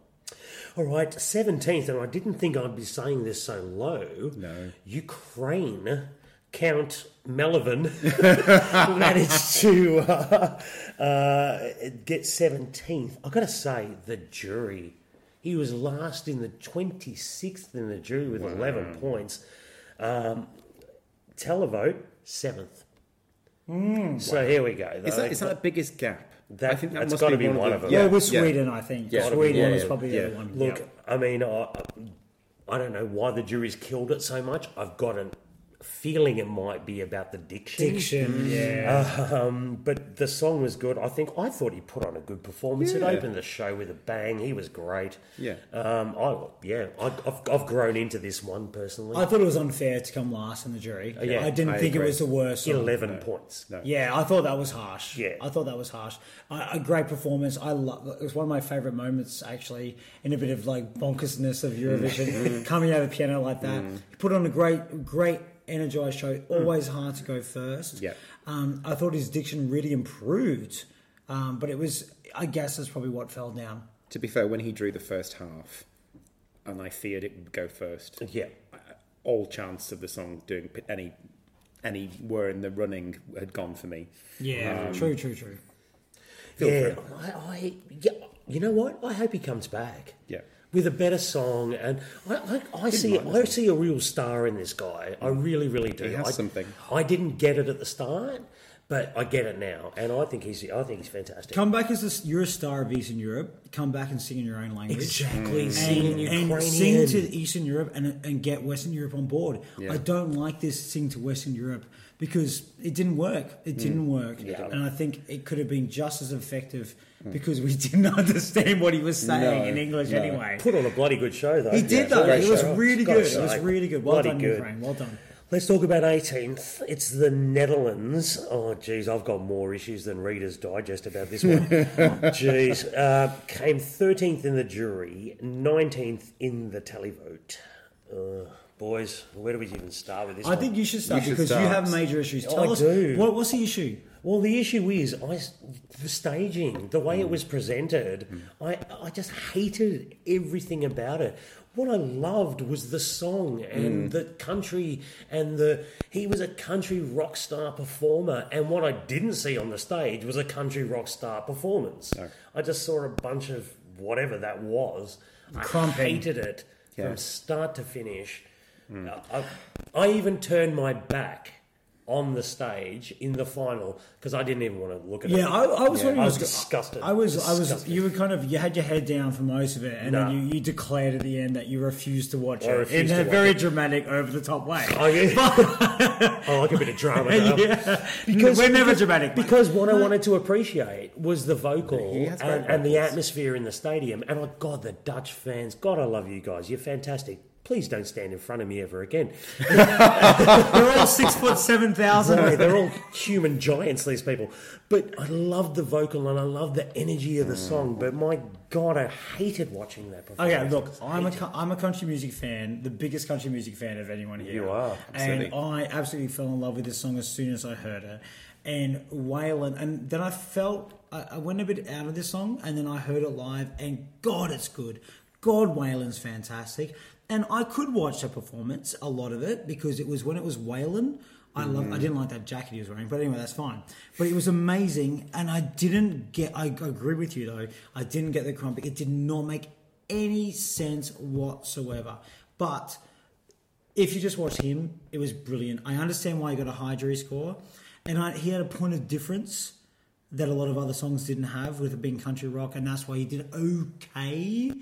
All right, seventeenth, and I didn't think I'd be saying this so low. No. Ukraine. Count Melovin managed to uh, uh, get 17th. I've got to say, the jury, he was last in the 26th in the jury with 11 points. Um, televote, 7th. so here we go. Is that, is that the biggest gap? That- I think that that's must gotta be be one, one of of them. Yeah, Yeah, with yeah. Sweden, I think. Yeah. Sweden Yeah, was yeah, probably the other one. Look, Yeah. I mean, I, I don't know why the jury's killed it so much. I've got a feeling it might be about the diction. diction, yeah. Um, but the song was good. I think I thought he put on a good performance. It Yeah. opened the show with a bang. He was great. Yeah. Um, I yeah. I, I've, I've grown into this one personally. I thought it was unfair to come last in the jury. Yeah, I didn't I think agree. it was the worst. song. Eleven points. No. Yeah, I thought that was harsh. Yeah. I thought that was harsh. A, a great performance. I love. It was one of my favorite moments, actually, in a bit of like bonkersness of Eurovision, coming out of the piano like that. He put on a great, great energized show. Always hard to go first. Yeah. Um, I thought his diction really improved, um, but it was. I guess that's probably what fell down. To be fair, when he drew the first half, and I feared it would go first, Yeah. all chance of the song doing p- any anywhere in the running had gone for me. Yeah. true. True. True. Yeah. I, I yeah. You know what? I hope he comes back. Yeah. With a better song, and I, I, I see I see a real star in this guy. I really, really do. He has I, something. I didn't get it at the start, but I get it now, and I think he's I think he's fantastic. Come back as this, you're a star of Eastern Europe. Come back and sing in your own language. Exactly, And, sing in and sing to Eastern Europe and, and get Western Europe on board. Yeah. I don't like this sing to Western Europe because it didn't work. It didn't work. Yeah. And I think it could have been just as effective because we didn't understand what he was saying No, in English no. anyway. Put on a bloody good show though. He did Yeah, though. It was show. really good. It was really good. Well bloody done, good. Ukraine. Well done. Let's talk about 18th. It's the Netherlands. Oh, geez, I've got more issues than Reader's Digest about this one. Geez. Uh, came 13th in the jury, 19th in the televote. Uh, boys, where do we even start with this I one? think you should start You should because you start. have major issues. Tell I us do. What, what's the issue? Well, the issue is I, the staging, the way it mm. was presented. Mm. I, I just hated everything about it. What I loved was the song and mm. the country and the he was a country rock star performer. And what I didn't see on the stage was a country rock star performance. I just saw a bunch of whatever that was. I Krumping. hated it Yeah. from start to finish. I, I even turned my back on the stage in the final because I didn't even want to look at it. Yeah, I, I was Yeah, wondering. I was what's- disgusted. I was. I was. You were kind of. You had your head down for most of it, and No. then you, you declared at the end that you refused to watch I it refused in a very it. dramatic, over the top way. Oh, yeah. I like a bit of drama. don't yeah, because we're never dramatic. mate. Because what I wanted to appreciate was the vocal He and, and the atmosphere in the stadium. And oh, God, the Dutch fans, God, I love you guys. You're fantastic. Please don't stand in front of me ever again. they're all six foot seven thousand. They're all human giants, these people. But I love the vocal and I love the energy of the song. But my God, I hated watching that performance. Okay, look, I'm a I'm a country music fan, the biggest country music fan of anyone here. You are, and. I absolutely fell in love with this song as soon as I heard it. And Waylon, and then I felt I, I went a bit out of this song, and then I heard it live, and God, it's good. God, Waylon's fantastic, and I could watch the performance, a lot of it, because it was when it was Waylon. I love. I didn't like that jacket he was wearing, but anyway, that's fine. But it was amazing, and I didn't get. I agree with you though. I didn't get the crumpet. It did not make any sense whatsoever. But if you just watch him, it was brilliant. I understand why he got a high jury score, and I, he had a point of difference that a lot of other songs didn't have with it being country rock, and that's why he did okay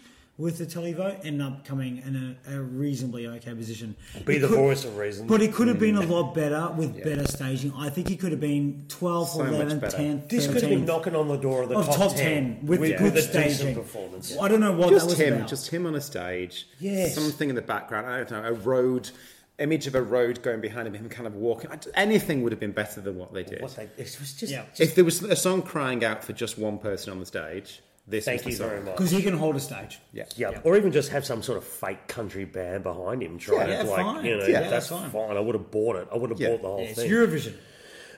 with the televote. Ended up coming in a, a reasonably okay position. Be It the could- voice of reason. But it could have been a mm. lot better with better staging. I think he could have been 12th, So much 11th, better. 10th, this could have been knocking on the door of the of top, top 10, with, with, good with a staging. decent performance. I don't know what just that was him, about. just him on a stage. Yes. Something in the background. I don't know. A road, image of a road going behind him, him kind of walking. Anything would have been better than what they did. What they, it was just, Yeah. just If there was a song crying out for just one person on the stage, this thank was the you song. very much. Because he can hold a stage. Yeah. Yeah. or even just have some sort of fake country band behind him trying Yeah, to yeah, like fine. you know Yeah, that's that's fine. fine. I would have bought it. I would have Yeah. bought the whole It's thing. Eurovision.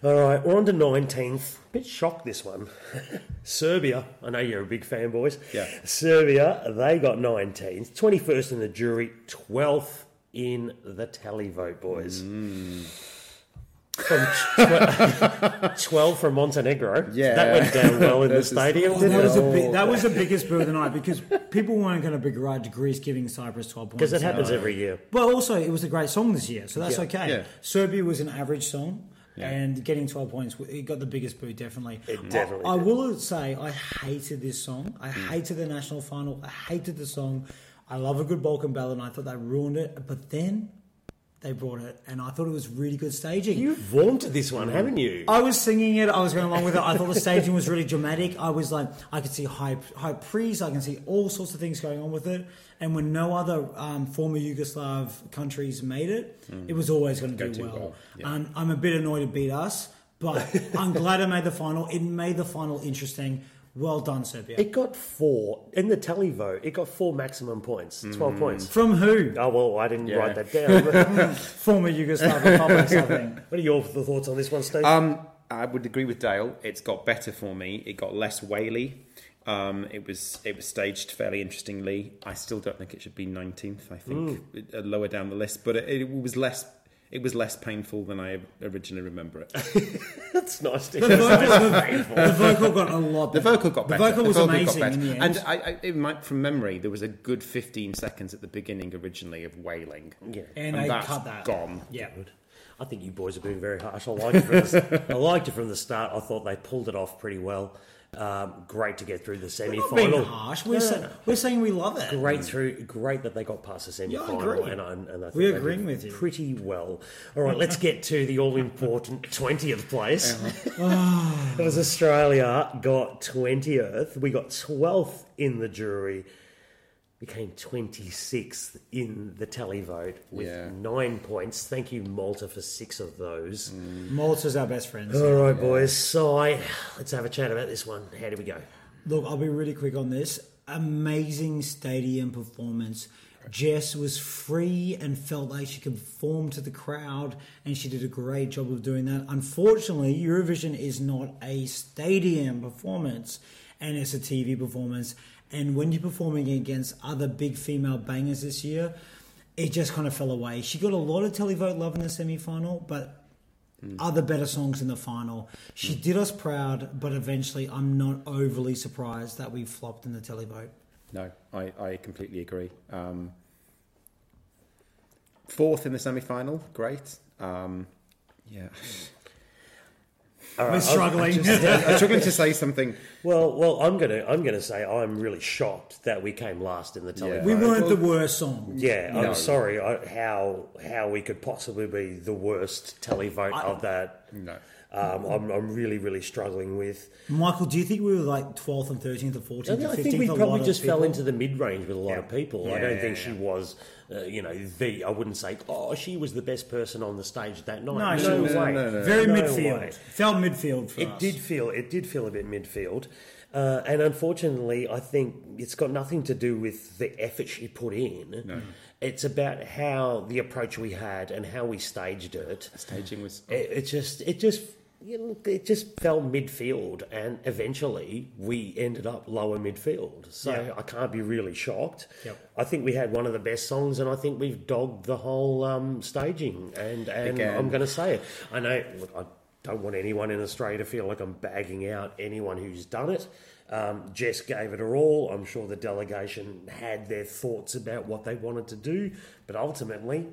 All right, we're on to nineteenth. Bit shocked this one. Serbia. I know you're a big fan, boys. Yeah. Serbia. They got nineteenth. Twenty first in the jury. Twelfth in the televote, boys. Mm. From tw- twelve from Montenegro. Yeah. that went down well in the stadium. Oh, didn't that it? was a big, that was the biggest boo of the night because people weren't going to begrudge Greece giving Cyprus twelve points. because it happens every year. But also, it was a great song this year, so that's Yeah. okay. Yeah. Serbia was an average song, and getting 12 points, it got the biggest boo, definitely. It definitely I, I did. will say, I hated this song. I hated the national final. I hated the song. I love a good Balkan ballad, and I thought they ruined it. But then they brought it, and I thought it was really good staging. You've vaunted this one, haven't you? I was singing it. I was going along with it. I thought the staging was really dramatic. I was like, I could see high high priests. I can see all sorts of things going on with it. And when no other um, former Yugoslav countries made it, it was always going to Go do well. well, yeah. Um, I'm a bit annoyed it beat us, but I'm glad I made the final. It made the final interesting. Well done, Serbia. It got four in the televote. It got four maximum points, twelve points. From who? Oh well, I didn't Yeah. write that down. Former Yugoslav republics, I think. what are your thoughts on this one, Steve? Um, I would agree with Dale. It's got better for me. It got less whaley. Um, it was it was staged fairly interestingly. I still don't think it should be nineteenth. I think uh, lower down the list, but it, it was less. It was less painful than I originally remember it. That's nice. To The vocal, the, the vocal got a lot The better. vocal got The better. vocal was got amazing better. in the end. And I, I, it might, from memory, there was a good 15 seconds at the beginning originally of wailing. Yeah. and, and they that's cut that. gone. Yeah. I think you boys are being very harsh. I liked it from the, I liked it from the start. I thought they pulled it off pretty well. Um, great to get through the semi final. harsh. We're, sa- we're saying we love it. Great through, great that they got past the semi Yeah, I final, agree. and, I- and I think We're agreeing with you. pretty well. All right, let's get to the all important twentieth place. It was Australia got twentieth. We got twelfth in the jury. We came 26th in the televote with Yeah. nine points. Thank you, Malta, for six of those. Mm. Malta's our best friend. All right, boys. So I, let's have a chat about this one. How do we go? Look, I'll be really quick on this. Amazing stadium performance. Jess was free and felt like she could perform to the crowd, and she did a great job of doing that. Unfortunately, Eurovision is not a stadium performance, and it's a TV performance. And when you're performing against other big female bangers this year, it just kind of fell away. She got a lot of televote love in the semi final, but other better songs in the final. She did us proud, but eventually I'm not overly surprised that we flopped in the televote. No, I, I completely agree. Um, fourth in the semi final, great. Um, yeah. All We're right, struggling. I'm struggling to say something. Well, well, I'm gonna I'm gonna say I'm really shocked that we came last in the televote. we weren't the worst song. Yeah, I'm No. sorry I, how how we could possibly be the worst telly televote of that. No. Um, I'm, I'm really really struggling with. Michael, do you think we were like 12th and 13th or 14th I, or 15th? I think we probably of just fell into the mid range with a lot of people. I don't yeah, think yeah. she was, uh, you know, the. I wouldn't say, oh, she was the best person on the stage that night. No, no, she was- way. no, no, no. Very No midfield. way. Felt midfield for It us. did feel it did feel a bit midfield, uh, and unfortunately, I think it's got nothing to do with the effort she put in. It's about how the approach we had and how we staged it. Staging was. It, it just it just you know, it just fell midfield, and eventually we ended up lower midfield. So Yeah. I can't be really shocked. Yep. I think we had one of the best songs, and I think we've dogged the whole um, staging. And and Again. I'm going to say it. I know. Look, I don't want anyone in Australia to feel like I'm bagging out anyone who's done it. Um, Jess gave it her all. I'm sure the delegation had their thoughts about what they wanted to do, but ultimately,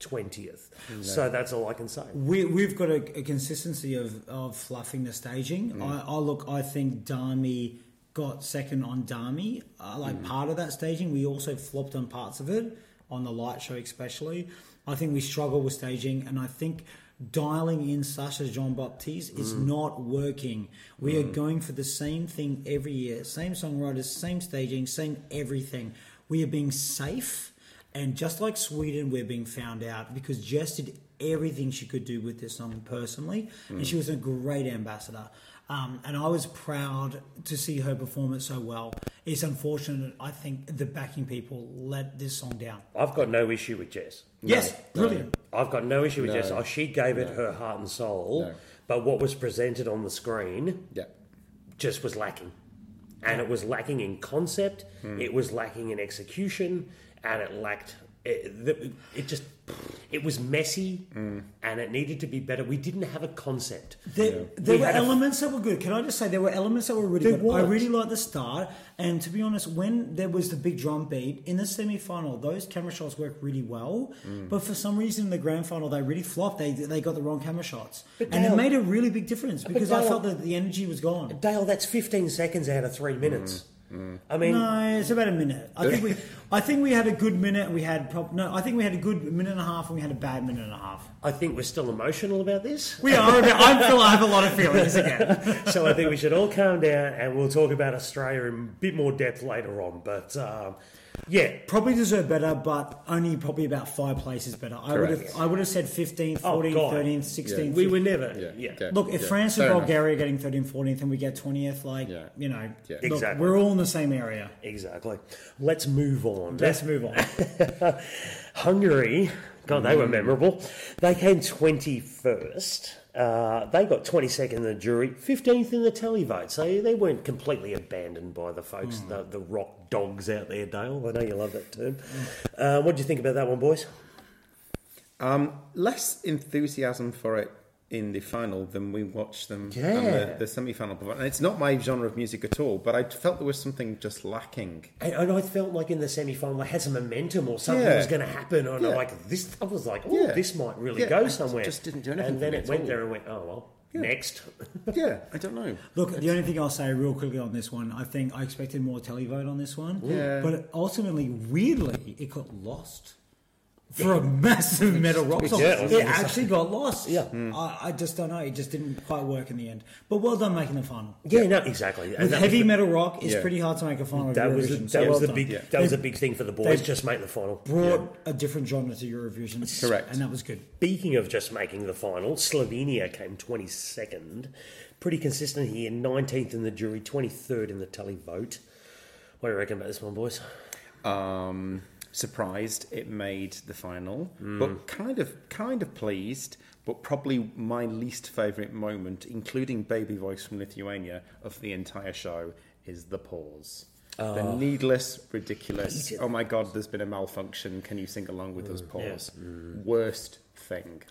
20th. So that's all I can say. We, we've got a, a consistency of, of fluffing the staging. Mm. I, I look, I think Dami got second on Dami, uh, like Mm. part of that staging. We also flopped on parts of it, on the light show especially. I think we struggle with staging, and I think dialing in Sacha Jean Baptiste is Mm. not working. We are going for the same thing every year same songwriters, same staging, same everything. We are being safe. And just like Sweden, we're being found out because Jess did everything she could do with this song personally, and she was a great ambassador. Um, and I was proud to see her perform it so well. It's unfortunate, I think, the backing people let this song down. I've got no issue with Jess. Yes, brilliant. I've got no issue with No. Jess. Oh, she gave it her heart and soul, No. but what was presented on the screen Yeah. just was lacking. And it was lacking in concept, Hmm. it was lacking in execution, and it lacked. It, it just. It was messy Hmm. and it needed to be better. We didn't have a concept. There, there We were had a- elements that were good. Can I just say there were elements that were really There good? I really liked the start, and to be honest, when there was the big drum beat in the semi-final, those camera shots worked really well. Mm. But for some reason, in the grand final, they really flopped. They they got the wrong camera shots, But and it made a really big difference because I felt that the energy was gone. Dale, that's 15 seconds out of three minutes. Hmm. I mean, No, it's about a minute. I think we, I think we had a good minute. and We had prob- no. I think we had a good minute and a half, and we had a bad minute and a half. I think we're still emotional about this. We are. I feel I have a lot of feelings again. so I think we should all calm down and we'll talk about Australia in a bit more depth later on. But um, yeah, Probably deserve better, but only probably about five places better. I would have I would have said 15th, Oh, 14th, God. 13th, 16th. we were never. Yeah. Yeah. Okay. Look, if Yeah. France and Fair enough. Bulgaria are getting 13th, 14th, and we get 20th, like, Yeah. you know, Yeah. look, Exactly. we're all in the same area. Exactly. Let's move on. Let's move on. Hungary, God, they were memorable. They came 21st. Uh, they got 22nd in the jury, 15th in the televote. So they weren't completely abandoned by the folks, the, the rock dogs out there, Dale. I know you love that term. Uh, what do you think about that one, boys? Um, less enthusiasm for it in the final than we watched them Yeah. and the, the semi-final. And it's not my genre of music at all, but I felt there was something just lacking. And, and I felt like in the semi final, they had some momentum or something Yeah. was going to happen. And I'm Yeah. like, this, I was like, oh, Yeah. this might really Yeah, go it somewhere. just didn't do anything And then it went all. there and went, oh, well, next. yeah, I don't know. Look, the only thing I'll say real quickly on this one, I think I expected more televote on this one. Yeah. But ultimately, weirdly, it got lost. For a massive metal rock song. Yeah, it actually got lost. Yeah. I, I just don't know. It just didn't quite work in the end. But well done making the final. Yeah, no, exactly. With that heavy was, metal rock, it's Yeah. pretty hard to make a final. that was, Eurovision, that so was well the big Yeah. that was They- a big thing for the boys. they- Just make the final. Brought a different genre to Eurovision. Correct. and that was good. Speaking of just making the final, Slovenia came 22nd. Pretty consistent here, 19th in the jury, 23rd in the televote. What do you reckon about this one, boys? Um, surprised it made the final, Hmm. but kind of kind of pleased. But probably my least favourite moment, including Baby Voice from Lithuania, of the entire show is the pause. The Ah. needless, ridiculous. Oh my god, there's been a malfunction. Can you sing along with us? Mm, Pause. Worst thing.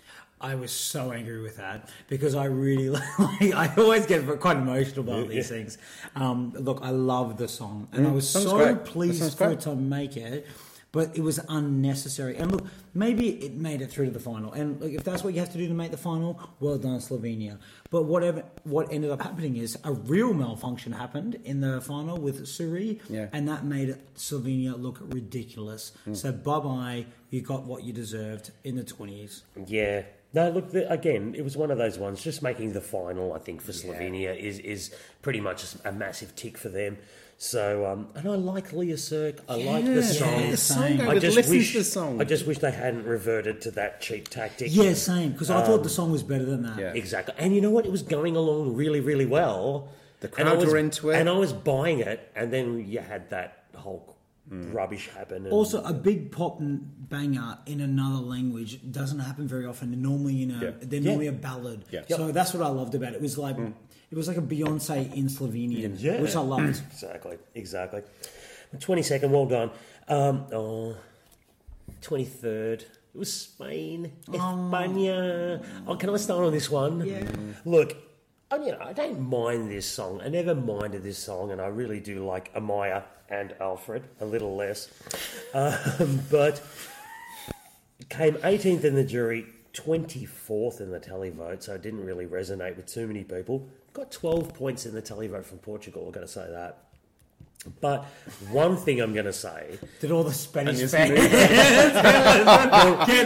I was so angry with that because I really like. I always get quite emotional about these things. Um, look, I love the song, and I was song's so great. Pleased for great. it to make it. But it was unnecessary. And look, maybe it made it through to the final. And look, if that's what you have to do to make the final, well done, Slovenia. But whatever, what ended up happening is a real malfunction happened in the final with SuRie, Yeah. and that made Slovenia look ridiculous. Hmm. So bye bye, you got what you deserved in the twenties. Yeah. No, look, the, again, it was one of those ones. Just making the final, I think, for Slovenia is, is pretty much a massive tick for them. So, um, and I like Lea Sirk. I like the song. Yeah, the same. song. I, I just wish the song. I just wish they hadn't reverted to that cheap tactic. Yeah, same. Because I thought the song was better than that. Yeah. Exactly. And you know what? It was going along really, really well. The And I was- were into it. And I was buying it, and then you had that whole rubbish happen. And Also, a big pop banger in another language doesn't happen very often. Normally, you know, Yeah. they're Yeah. normally a ballad. Yeah. So that's what I loved about it. It was like it was like a Beyonce in Slovenian, Yeah. which I loved. Exactly, exactly. 22nd, well done. Um, oh, 23rd, it was Spain. España. Oh, can I start on this one? Yeah. Look, I, you know, I don't mind this song. I never minded this song, and I really do like Amaia and Alfred a little less. Um, but came 18th in the jury, 24th in the televote, so it didn't really resonate with too many people. Got 12 points in the televote from Portugal, I've got to say that. But one thing I'm going to say, Did all the Spanish fans get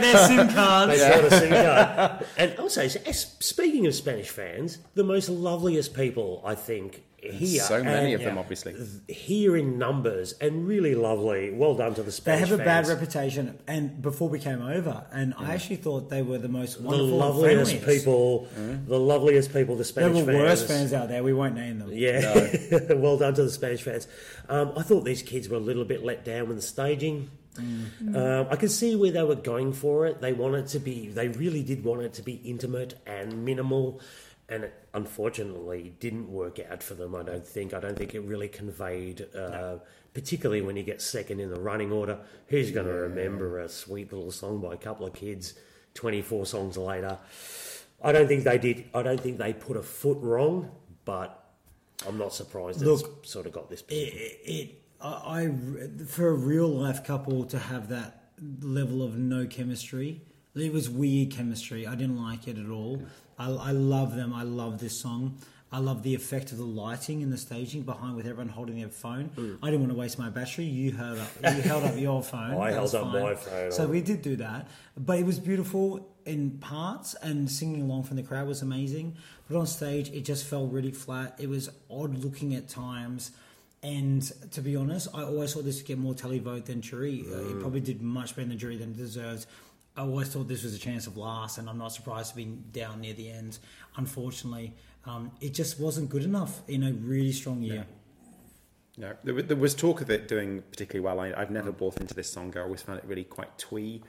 their SIM cards? they cards? brought a SIM card. And also, s- speaking of Spanish fans, the most loveliest people, I think, here. so many and of them, yeah. obviously. Here in numbers and really lovely. Well done to the Spanish. Fans. They have a bad reputation, and before we came over, and I actually thought they were the most wonderful, and loveliest friendliest. people, the loveliest people, the Spanish. There Spanish were fans. worse fans out there. We won't name them. Yeah, well done to the Spanish fans. Um, I thought these kids were a little bit let down with the staging. Um, I could see where they were going for it. They wanted to be, they really did want it to be intimate and minimal, and it unfortunately didn't work out for them. I don't think. I don't think it really conveyed, uh, particularly when you get second in the running order. Who's going to remember a sweet little song by a couple of kids? Twenty four songs later. I don't think they did. I don't think they put a foot wrong, but I'm not surprised Look, it's sort of got this. it, it I, I for a real life couple to have that level of no chemistry it was weird chemistry. I didn't like it at all. I, I love them. I love this song. I love the effect of the lighting and the staging behind with everyone holding their phone. I didn't want to waste my battery. You held up you held up your phone. I held up fine. my phone. so we did do that. But it was beautiful in parts and singing along from the crowd was amazing. But on stage it just felt really flat. It was odd looking at times. And to be honest, I always thought this would get more televote than jury. Uh, Mm. it probably did much better than jury than it deserved. I always thought this was a chance of last, and I'm not surprised to be down near the end. Unfortunately, um, it just wasn't good enough in a really strong year. No, there, there was talk of it doing particularly well. I, I've never bought into this song. I always found it really quite twee.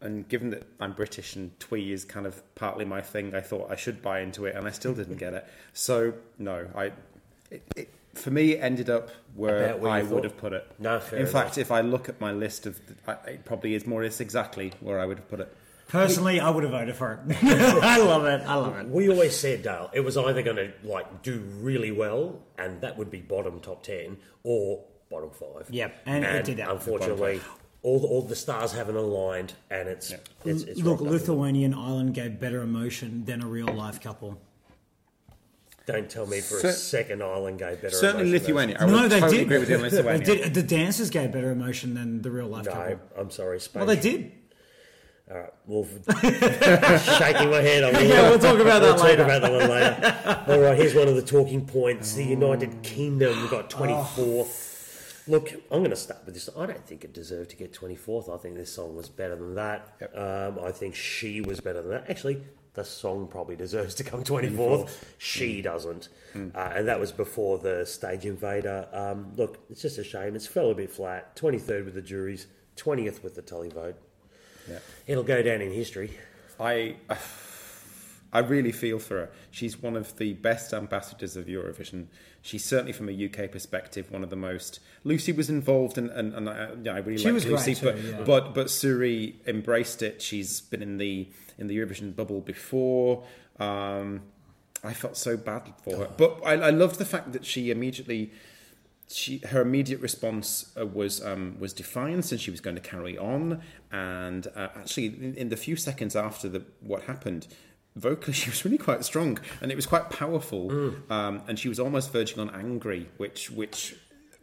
And given that I'm British and twee is kind of partly my thing, I thought I should buy into it, and I still didn't get it. So no, I it, it, for me it ended up where About where I would thought? have put it. No, fair In fact, if I look at my list of, I, it probably is more or less exactly where I would have put it. Personally, I would have voted for it. I love it. I love it. We always said, Dale, it was either going to like do really well, and that would be bottom top ten, or bottom five. Yep, and it did that. Unfortunately, all the, all the stars haven't aligned, and it's it's, it's Look. Lithuanian Island gave better emotion than a real life couple. Don't tell me for a second Island gave better. Certainly emotion than- Lithuania. I no, would they totally did. agree with you They Lithuania. did. The dancers gave better emotion than the real life No, couple. I'm sorry, Spanish. Well, they did. All right, well, shaking my head. I will, Yeah, we'll talk about that we'll later. Talk about that one later. All right, here's one of the talking points. The United Kingdom got 24th. Look, I'm going to start with this. I don't think it deserved to get 24th. I think this song was better than that. Yep. Um, I think she was better than that. Actually, the song probably deserves to come 24th. She doesn't. Uh, and that was before the stage invader. Um, look, it's just a shame. It's fell a bit flat. 23rd with the juries, 20th with the televote. Yeah. It'll go down in history. I I really feel for her. She's one of the best ambassadors of Eurovision. She's certainly, from a UK perspective, one of the most. Lucy was involved, and and, and I, yeah, I really like Lucy, too, but yeah. but but SuRie embraced it. She's been in the in the Eurovision bubble before. Um, I felt so bad for her, but I, I loved the fact that she immediately she her immediate response uh, was um, was defiance and she was going to carry on and uh, actually in, in the few seconds after the what happened vocally she was really quite strong and it was quite powerful um, and she was almost verging on angry which which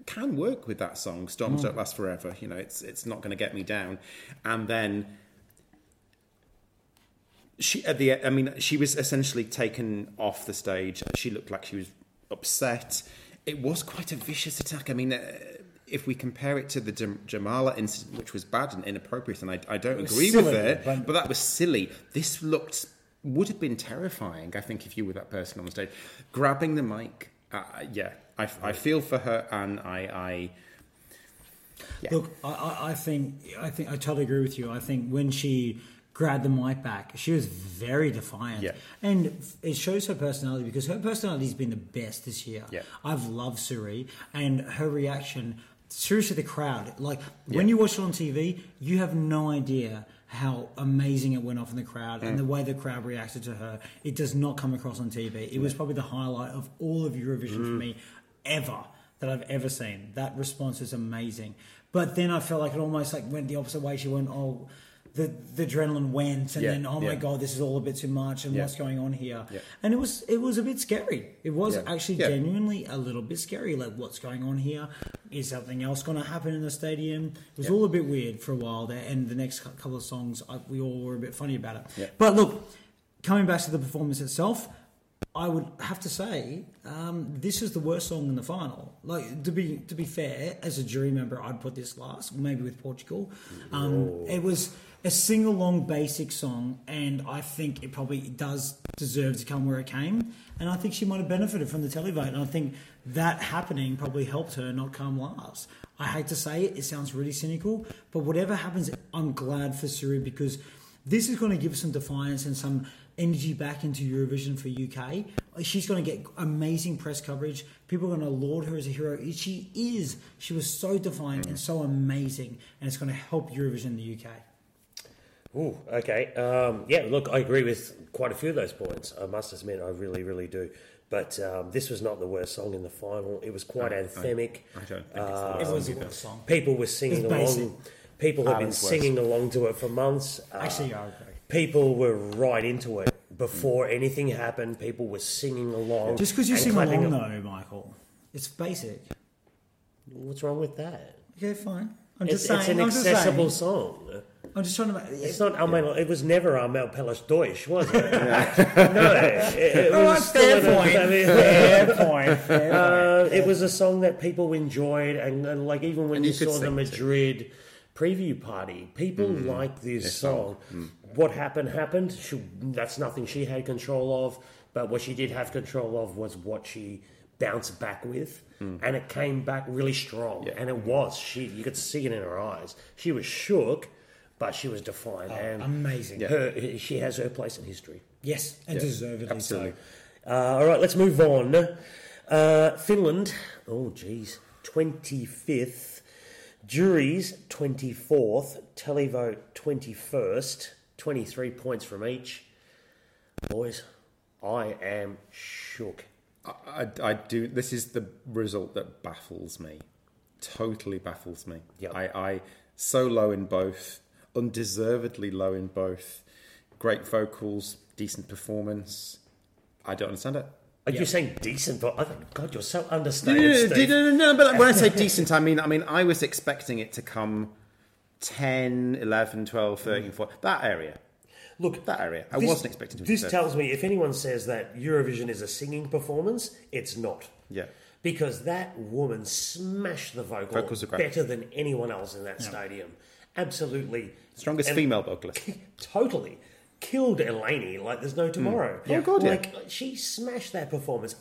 can work with that song storms don't last forever you know it's it's not going to get me down and then she at the I mean she was essentially taken off the stage. She looked like she was upset. It was quite a vicious attack. I mean, uh, if we compare it to the Jam- Jamala incident, which was bad and inappropriate, and I, I don't agree with it, but that was silly. This looked would have been terrifying. I think if you were that person on the stage, grabbing the mic. Uh, yeah, I, I feel for her, and I, I Yeah. Look, I, I, think I think I totally agree with you. I think when she grabbed the mic back, she was very defiant, Yeah. and it shows her personality because her personality's been the best this year. Yeah. I've loved SuRie and her reaction. Seriously, the crowd. Like when you watch it on TV, you have no idea how amazing it went off in the crowd and the way the crowd reacted to her. It does not come across on TV. It was probably the highlight of all of Eurovision for mm. me ever that I've ever seen. That response is amazing. But then I felt like it almost like went the opposite way. She went, oh, the, the adrenaline went, and Yeah, then oh my god, this is all a bit too much, and Yeah. what's going on here? Yeah. And it was it was a bit scary. It was Yeah. actually Yeah. genuinely a little bit scary. Like what's going on here? Is something else going to happen in the stadium? It was Yeah. all a bit weird for a while there, and the next couple of songs I, we all were a bit funny about it. Yeah. But look, coming back to the performance itself. I would have to say um, this is the worst song in the final. Like to be to be fair, as a jury member, I'd put this last, maybe with Portugal. Um, it was a sing along basic song, and I think it probably does deserve to come where it came. And I think she might have benefited from the televote, and I think that happening probably helped her not come last. I hate to say it, it sounds really cynical, but whatever happens, I'm glad for SuRie because this is going to give some defiance and some energy back into Eurovision for UK. She's going to get amazing press coverage. People are going to laud her as a hero. She is. She was so defiant and so amazing, and it's going to help Eurovision in the UK. Ooh, okay. Um, yeah, look, I agree with quite a few of those points. I must admit, I really, really do. But um, this was not the worst song in the final. It was quite anthemic. I don't think it's the worst It was song a song. People were singing It's basic. along. People have been it's worse. singing along to it for months. Uh, Actually, I agree. people were right into it before anything happened. People were singing along. Just because you and sing clapping along, it- though, Michael, it's basic. What's wrong with that? Okay, fine. I'm It's, just saying. it's an I'm just accessible saying. song. I'm just trying to. Make, It's not. I mean, it was never Amar pelos dois, was it? no, it, it All was right, still fair point. I mean, fair point. Fair point. Uh, it was a song that people enjoyed, and, and like even when And you, you could saw the sing to. Madrid preview party, people like this song. What happened happened. She, that's nothing she had control of, but what she did have control of was what she bounced back with, and it came back really strong. Yeah. And it was she. You could see it in her eyes. She was shook, but she was defiant, and amazing. Her, she has her place in history. Yes, and deservedly absolutely. so. Uh, all right, let's move on. Uh, Finland, oh geez, 25th. Juries, 24th. Televote, 21st. 23 points from each. Boys, I am shook. I, I, I do. This is the result that baffles me. Totally baffles me. Yep. I, I so low in both, undeservedly low in both. Great vocals, decent performance. I don't understand it. Are you saying decent? But I think, God, you're so understated. no, no, no, no, no, but when I say decent, I mean, I mean, I was expecting it to come 10, 11, 12, 13, mm. 14, that area. Look, That area. I this- wasn't expecting to This tells me if anyone says that Eurovision is a singing performance, it's not. Yeah. Because that woman smashed the vocal Vocals are great. better than anyone else in that stadium. Absolutely. Strongest And- female vocalist. Totally. Killed Eleni like there's no tomorrow. Oh, God, yeah. Like, she smashed that performance.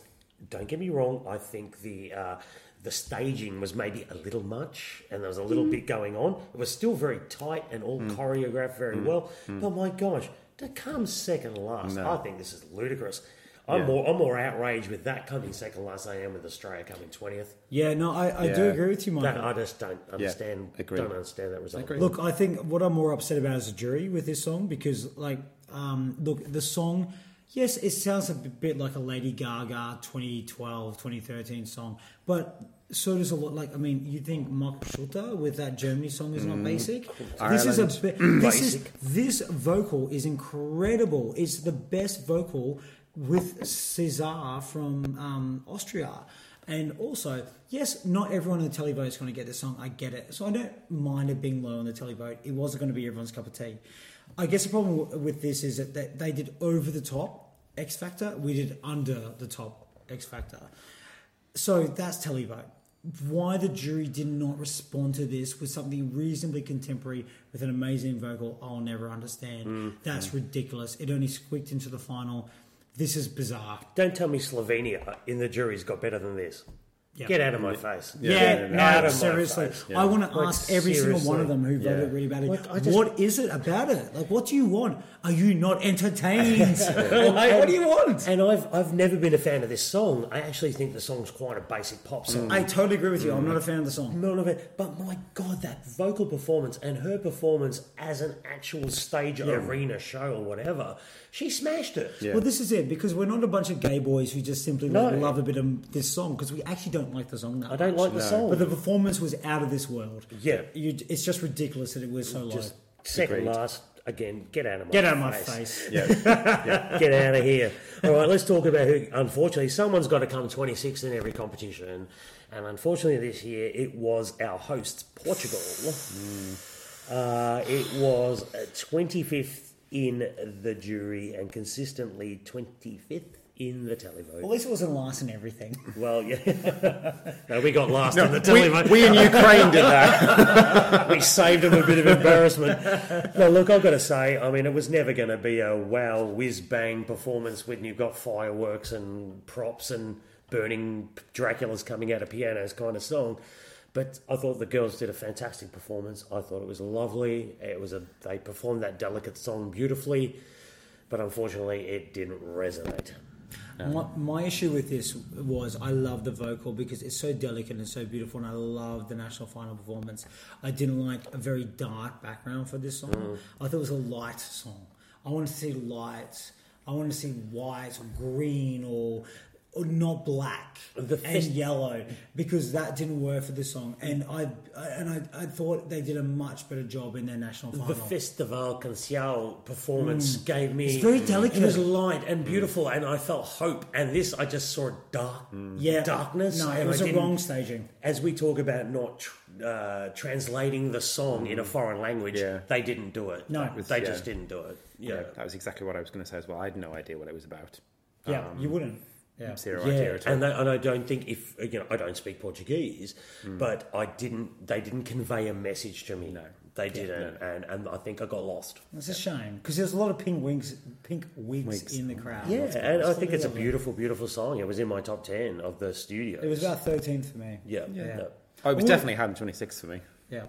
Don't get me wrong, I think the. Uh, the staging was maybe a little much, and there was a Mm. little bit going on. It was still very tight and all choreographed very Mm. well. But my gosh, to come second last, No. I think this is ludicrous. I'm Yeah. more I'm more outraged with that coming second last I am with Australia coming twentieth. Yeah, no, I, I do agree with you, That Michael. I just don't understand. agreed. Don't understand that result. Agreed. Look, I think what I'm more upset about as a jury with this song because, like, um, look, the song, yes, it sounds a bit like a Lady Gaga 2012, 2013 song, but so does a lot. Like, I mean, you think Mark Schulte with that Germany song is not basic? This is a Ireland. bi- this is Basic. this vocal is incredible. It's the best vocal with Cesar from um, Austria. And also, yes, not everyone in the televote is going to get this song. I get it. So I don't mind it being low on the televote. It wasn't going to be everyone's cup of tea. I guess the problem with this is that they, did over the top X Factor. We did under the top X Factor. So that's televote. Why the jury did not respond to this with something reasonably contemporary with an amazing vocal, I'll never understand. That's ridiculous. It only squeaked into the final. This is bizarre. Don't tell me Slovenia in the jury's got better than this. Yeah. Get out of my face. Yeah, no, out no, of my seriously. face. I want to Like, ask every single one of them who voted Yeah. really badly. Like, just- what is it about it? Like, what do you want? Are you not entertained? Like, what do you want? And I've I've never been a fan of this song. I actually think the song's quite a basic pop song. I totally agree with you. I'm not a fan of the song. None of it. But my God, that vocal performance and her performance as an actual stage arena show or whatever, she smashed it. Yeah. Well, this is it because we're not a bunch of gay boys who just simply No. love a bit of this song because we actually don't like the song that I don't much. like the song. But the performance was out of this world. Yeah. you, it's just ridiculous that it was so low. Second Agreed. last again. Get out of my Get out of my face. face. Yeah. Get out of here. All right, let's talk about who. Unfortunately, someone's got to come 26th in every competition. And unfortunately, this year it was our hosts, Portugal. Uh, it was uh, 25th in the jury and consistently 25th in the Well, televote. at least it wasn't last in everything. Well, yeah. no, we got last in the televote. we in Ukraine did that. we saved them a bit of embarrassment. No, look, I've got to say, I mean, it was never going to be a wow, whiz bang performance when you've got fireworks and props and burning Draculas coming out of pianos kind of song. But I thought the girls did a fantastic performance. I thought it was lovely. It was a they performed that delicate song beautifully, but unfortunately, it didn't resonate. Um, my, my issue with this was I love the vocal because it's so delicate and so beautiful, and I love the national final performance. I didn't like a very dark background for this song. Mm. I thought it was a light song. I wanted to see lights. I wanted to see white or green or not black The and fest- yellow because that didn't work for the song. And I and I, I thought they did a much better job in their national final. The Festival Cancial performance mm. gave me. It's very delicate. It was light and beautiful, and I felt hope. And this, I just saw dark, yeah, darkness. No, it was a wrong staging. As we talk about not tr- uh, translating the song in a mm. foreign language, Yeah. they didn't do it. No. they Yeah. just didn't do it. Yeah. That was exactly what I was going to say as well. I had no idea what it was about. Yeah, you um, wouldn't. Yeah. Zero Yeah, idea and, that, and I don't think if you know I don't speak Portuguese, hmm. but I didn't. They didn't convey a message to me. No, they didn't, and and I think I got lost. It's a shame because there's a lot of pink wigs, pink wigs, Wigs. in the crowd. Yeah, Lots and I colours. think it's a beautiful, beautiful song. It was in my top ten of the studio. It was about 13th for me. yeah, Yeah. yeah. oh, it was Ooh. definitely Haddon 26 for me. Yeah.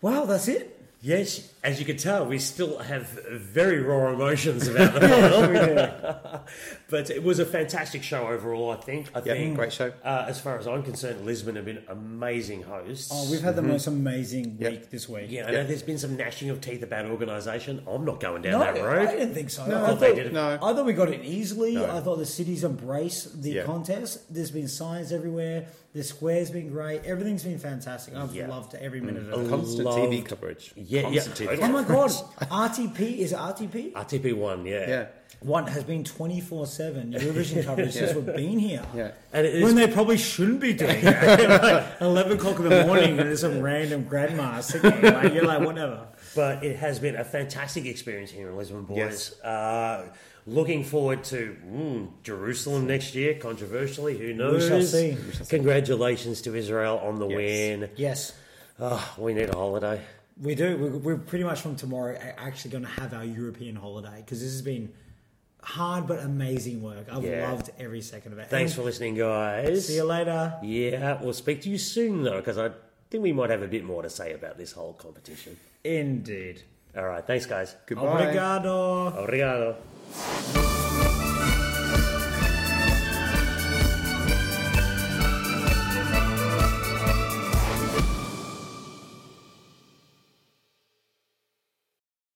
Wow, that's it. Yes, as you can tell, we still have very raw emotions about the final. but it was a fantastic show overall. I think. I Yeah, think great show. Uh, as far as I'm concerned, Lisbon have been amazing hosts. Oh, we've had the most amazing Yeah. week this week. yeah, I know there's been some gnashing of teeth about organisation. I'm not going down No, that road. I didn't think so. No, I, I thought, thought they did. No. I thought we got it easily. No. I thought the cities embrace the Yeah. contest. There's been signs everywhere. The square's been great. Everything's been fantastic. I've Yeah. loved every minute Oh, of it. Constant Loved- TV coverage. Yeah, yeah, Constantine. totally. Oh my god, RTP is RTP? RTP one, yeah. Yeah, One has been twenty four seven Eurovision coverage since we've been here. yeah. And it is, When they probably shouldn't be doing it. like Eleven o'clock in the morning, and there's some random grandma singing. Like you're like, whatever. but it has been a fantastic experience here in Lisbon, boys. Yes. Uh, looking forward to mm, Jerusalem next year. Controversially, who knows? We shall see. Congratulations to Israel on the Yes. win. Yes, Oh, we need a holiday. we do. We're, we're pretty much from tomorrow actually going to have our European holiday because this has been hard but amazing work. I've Yeah. loved every second of it. Thanks And for listening, guys. See you later. Yeah, we'll speak to you soon, though, because I think we might have a bit more to say about this whole competition. Indeed. All right, thanks, guys. Goodbye. Obrigado. Obrigado.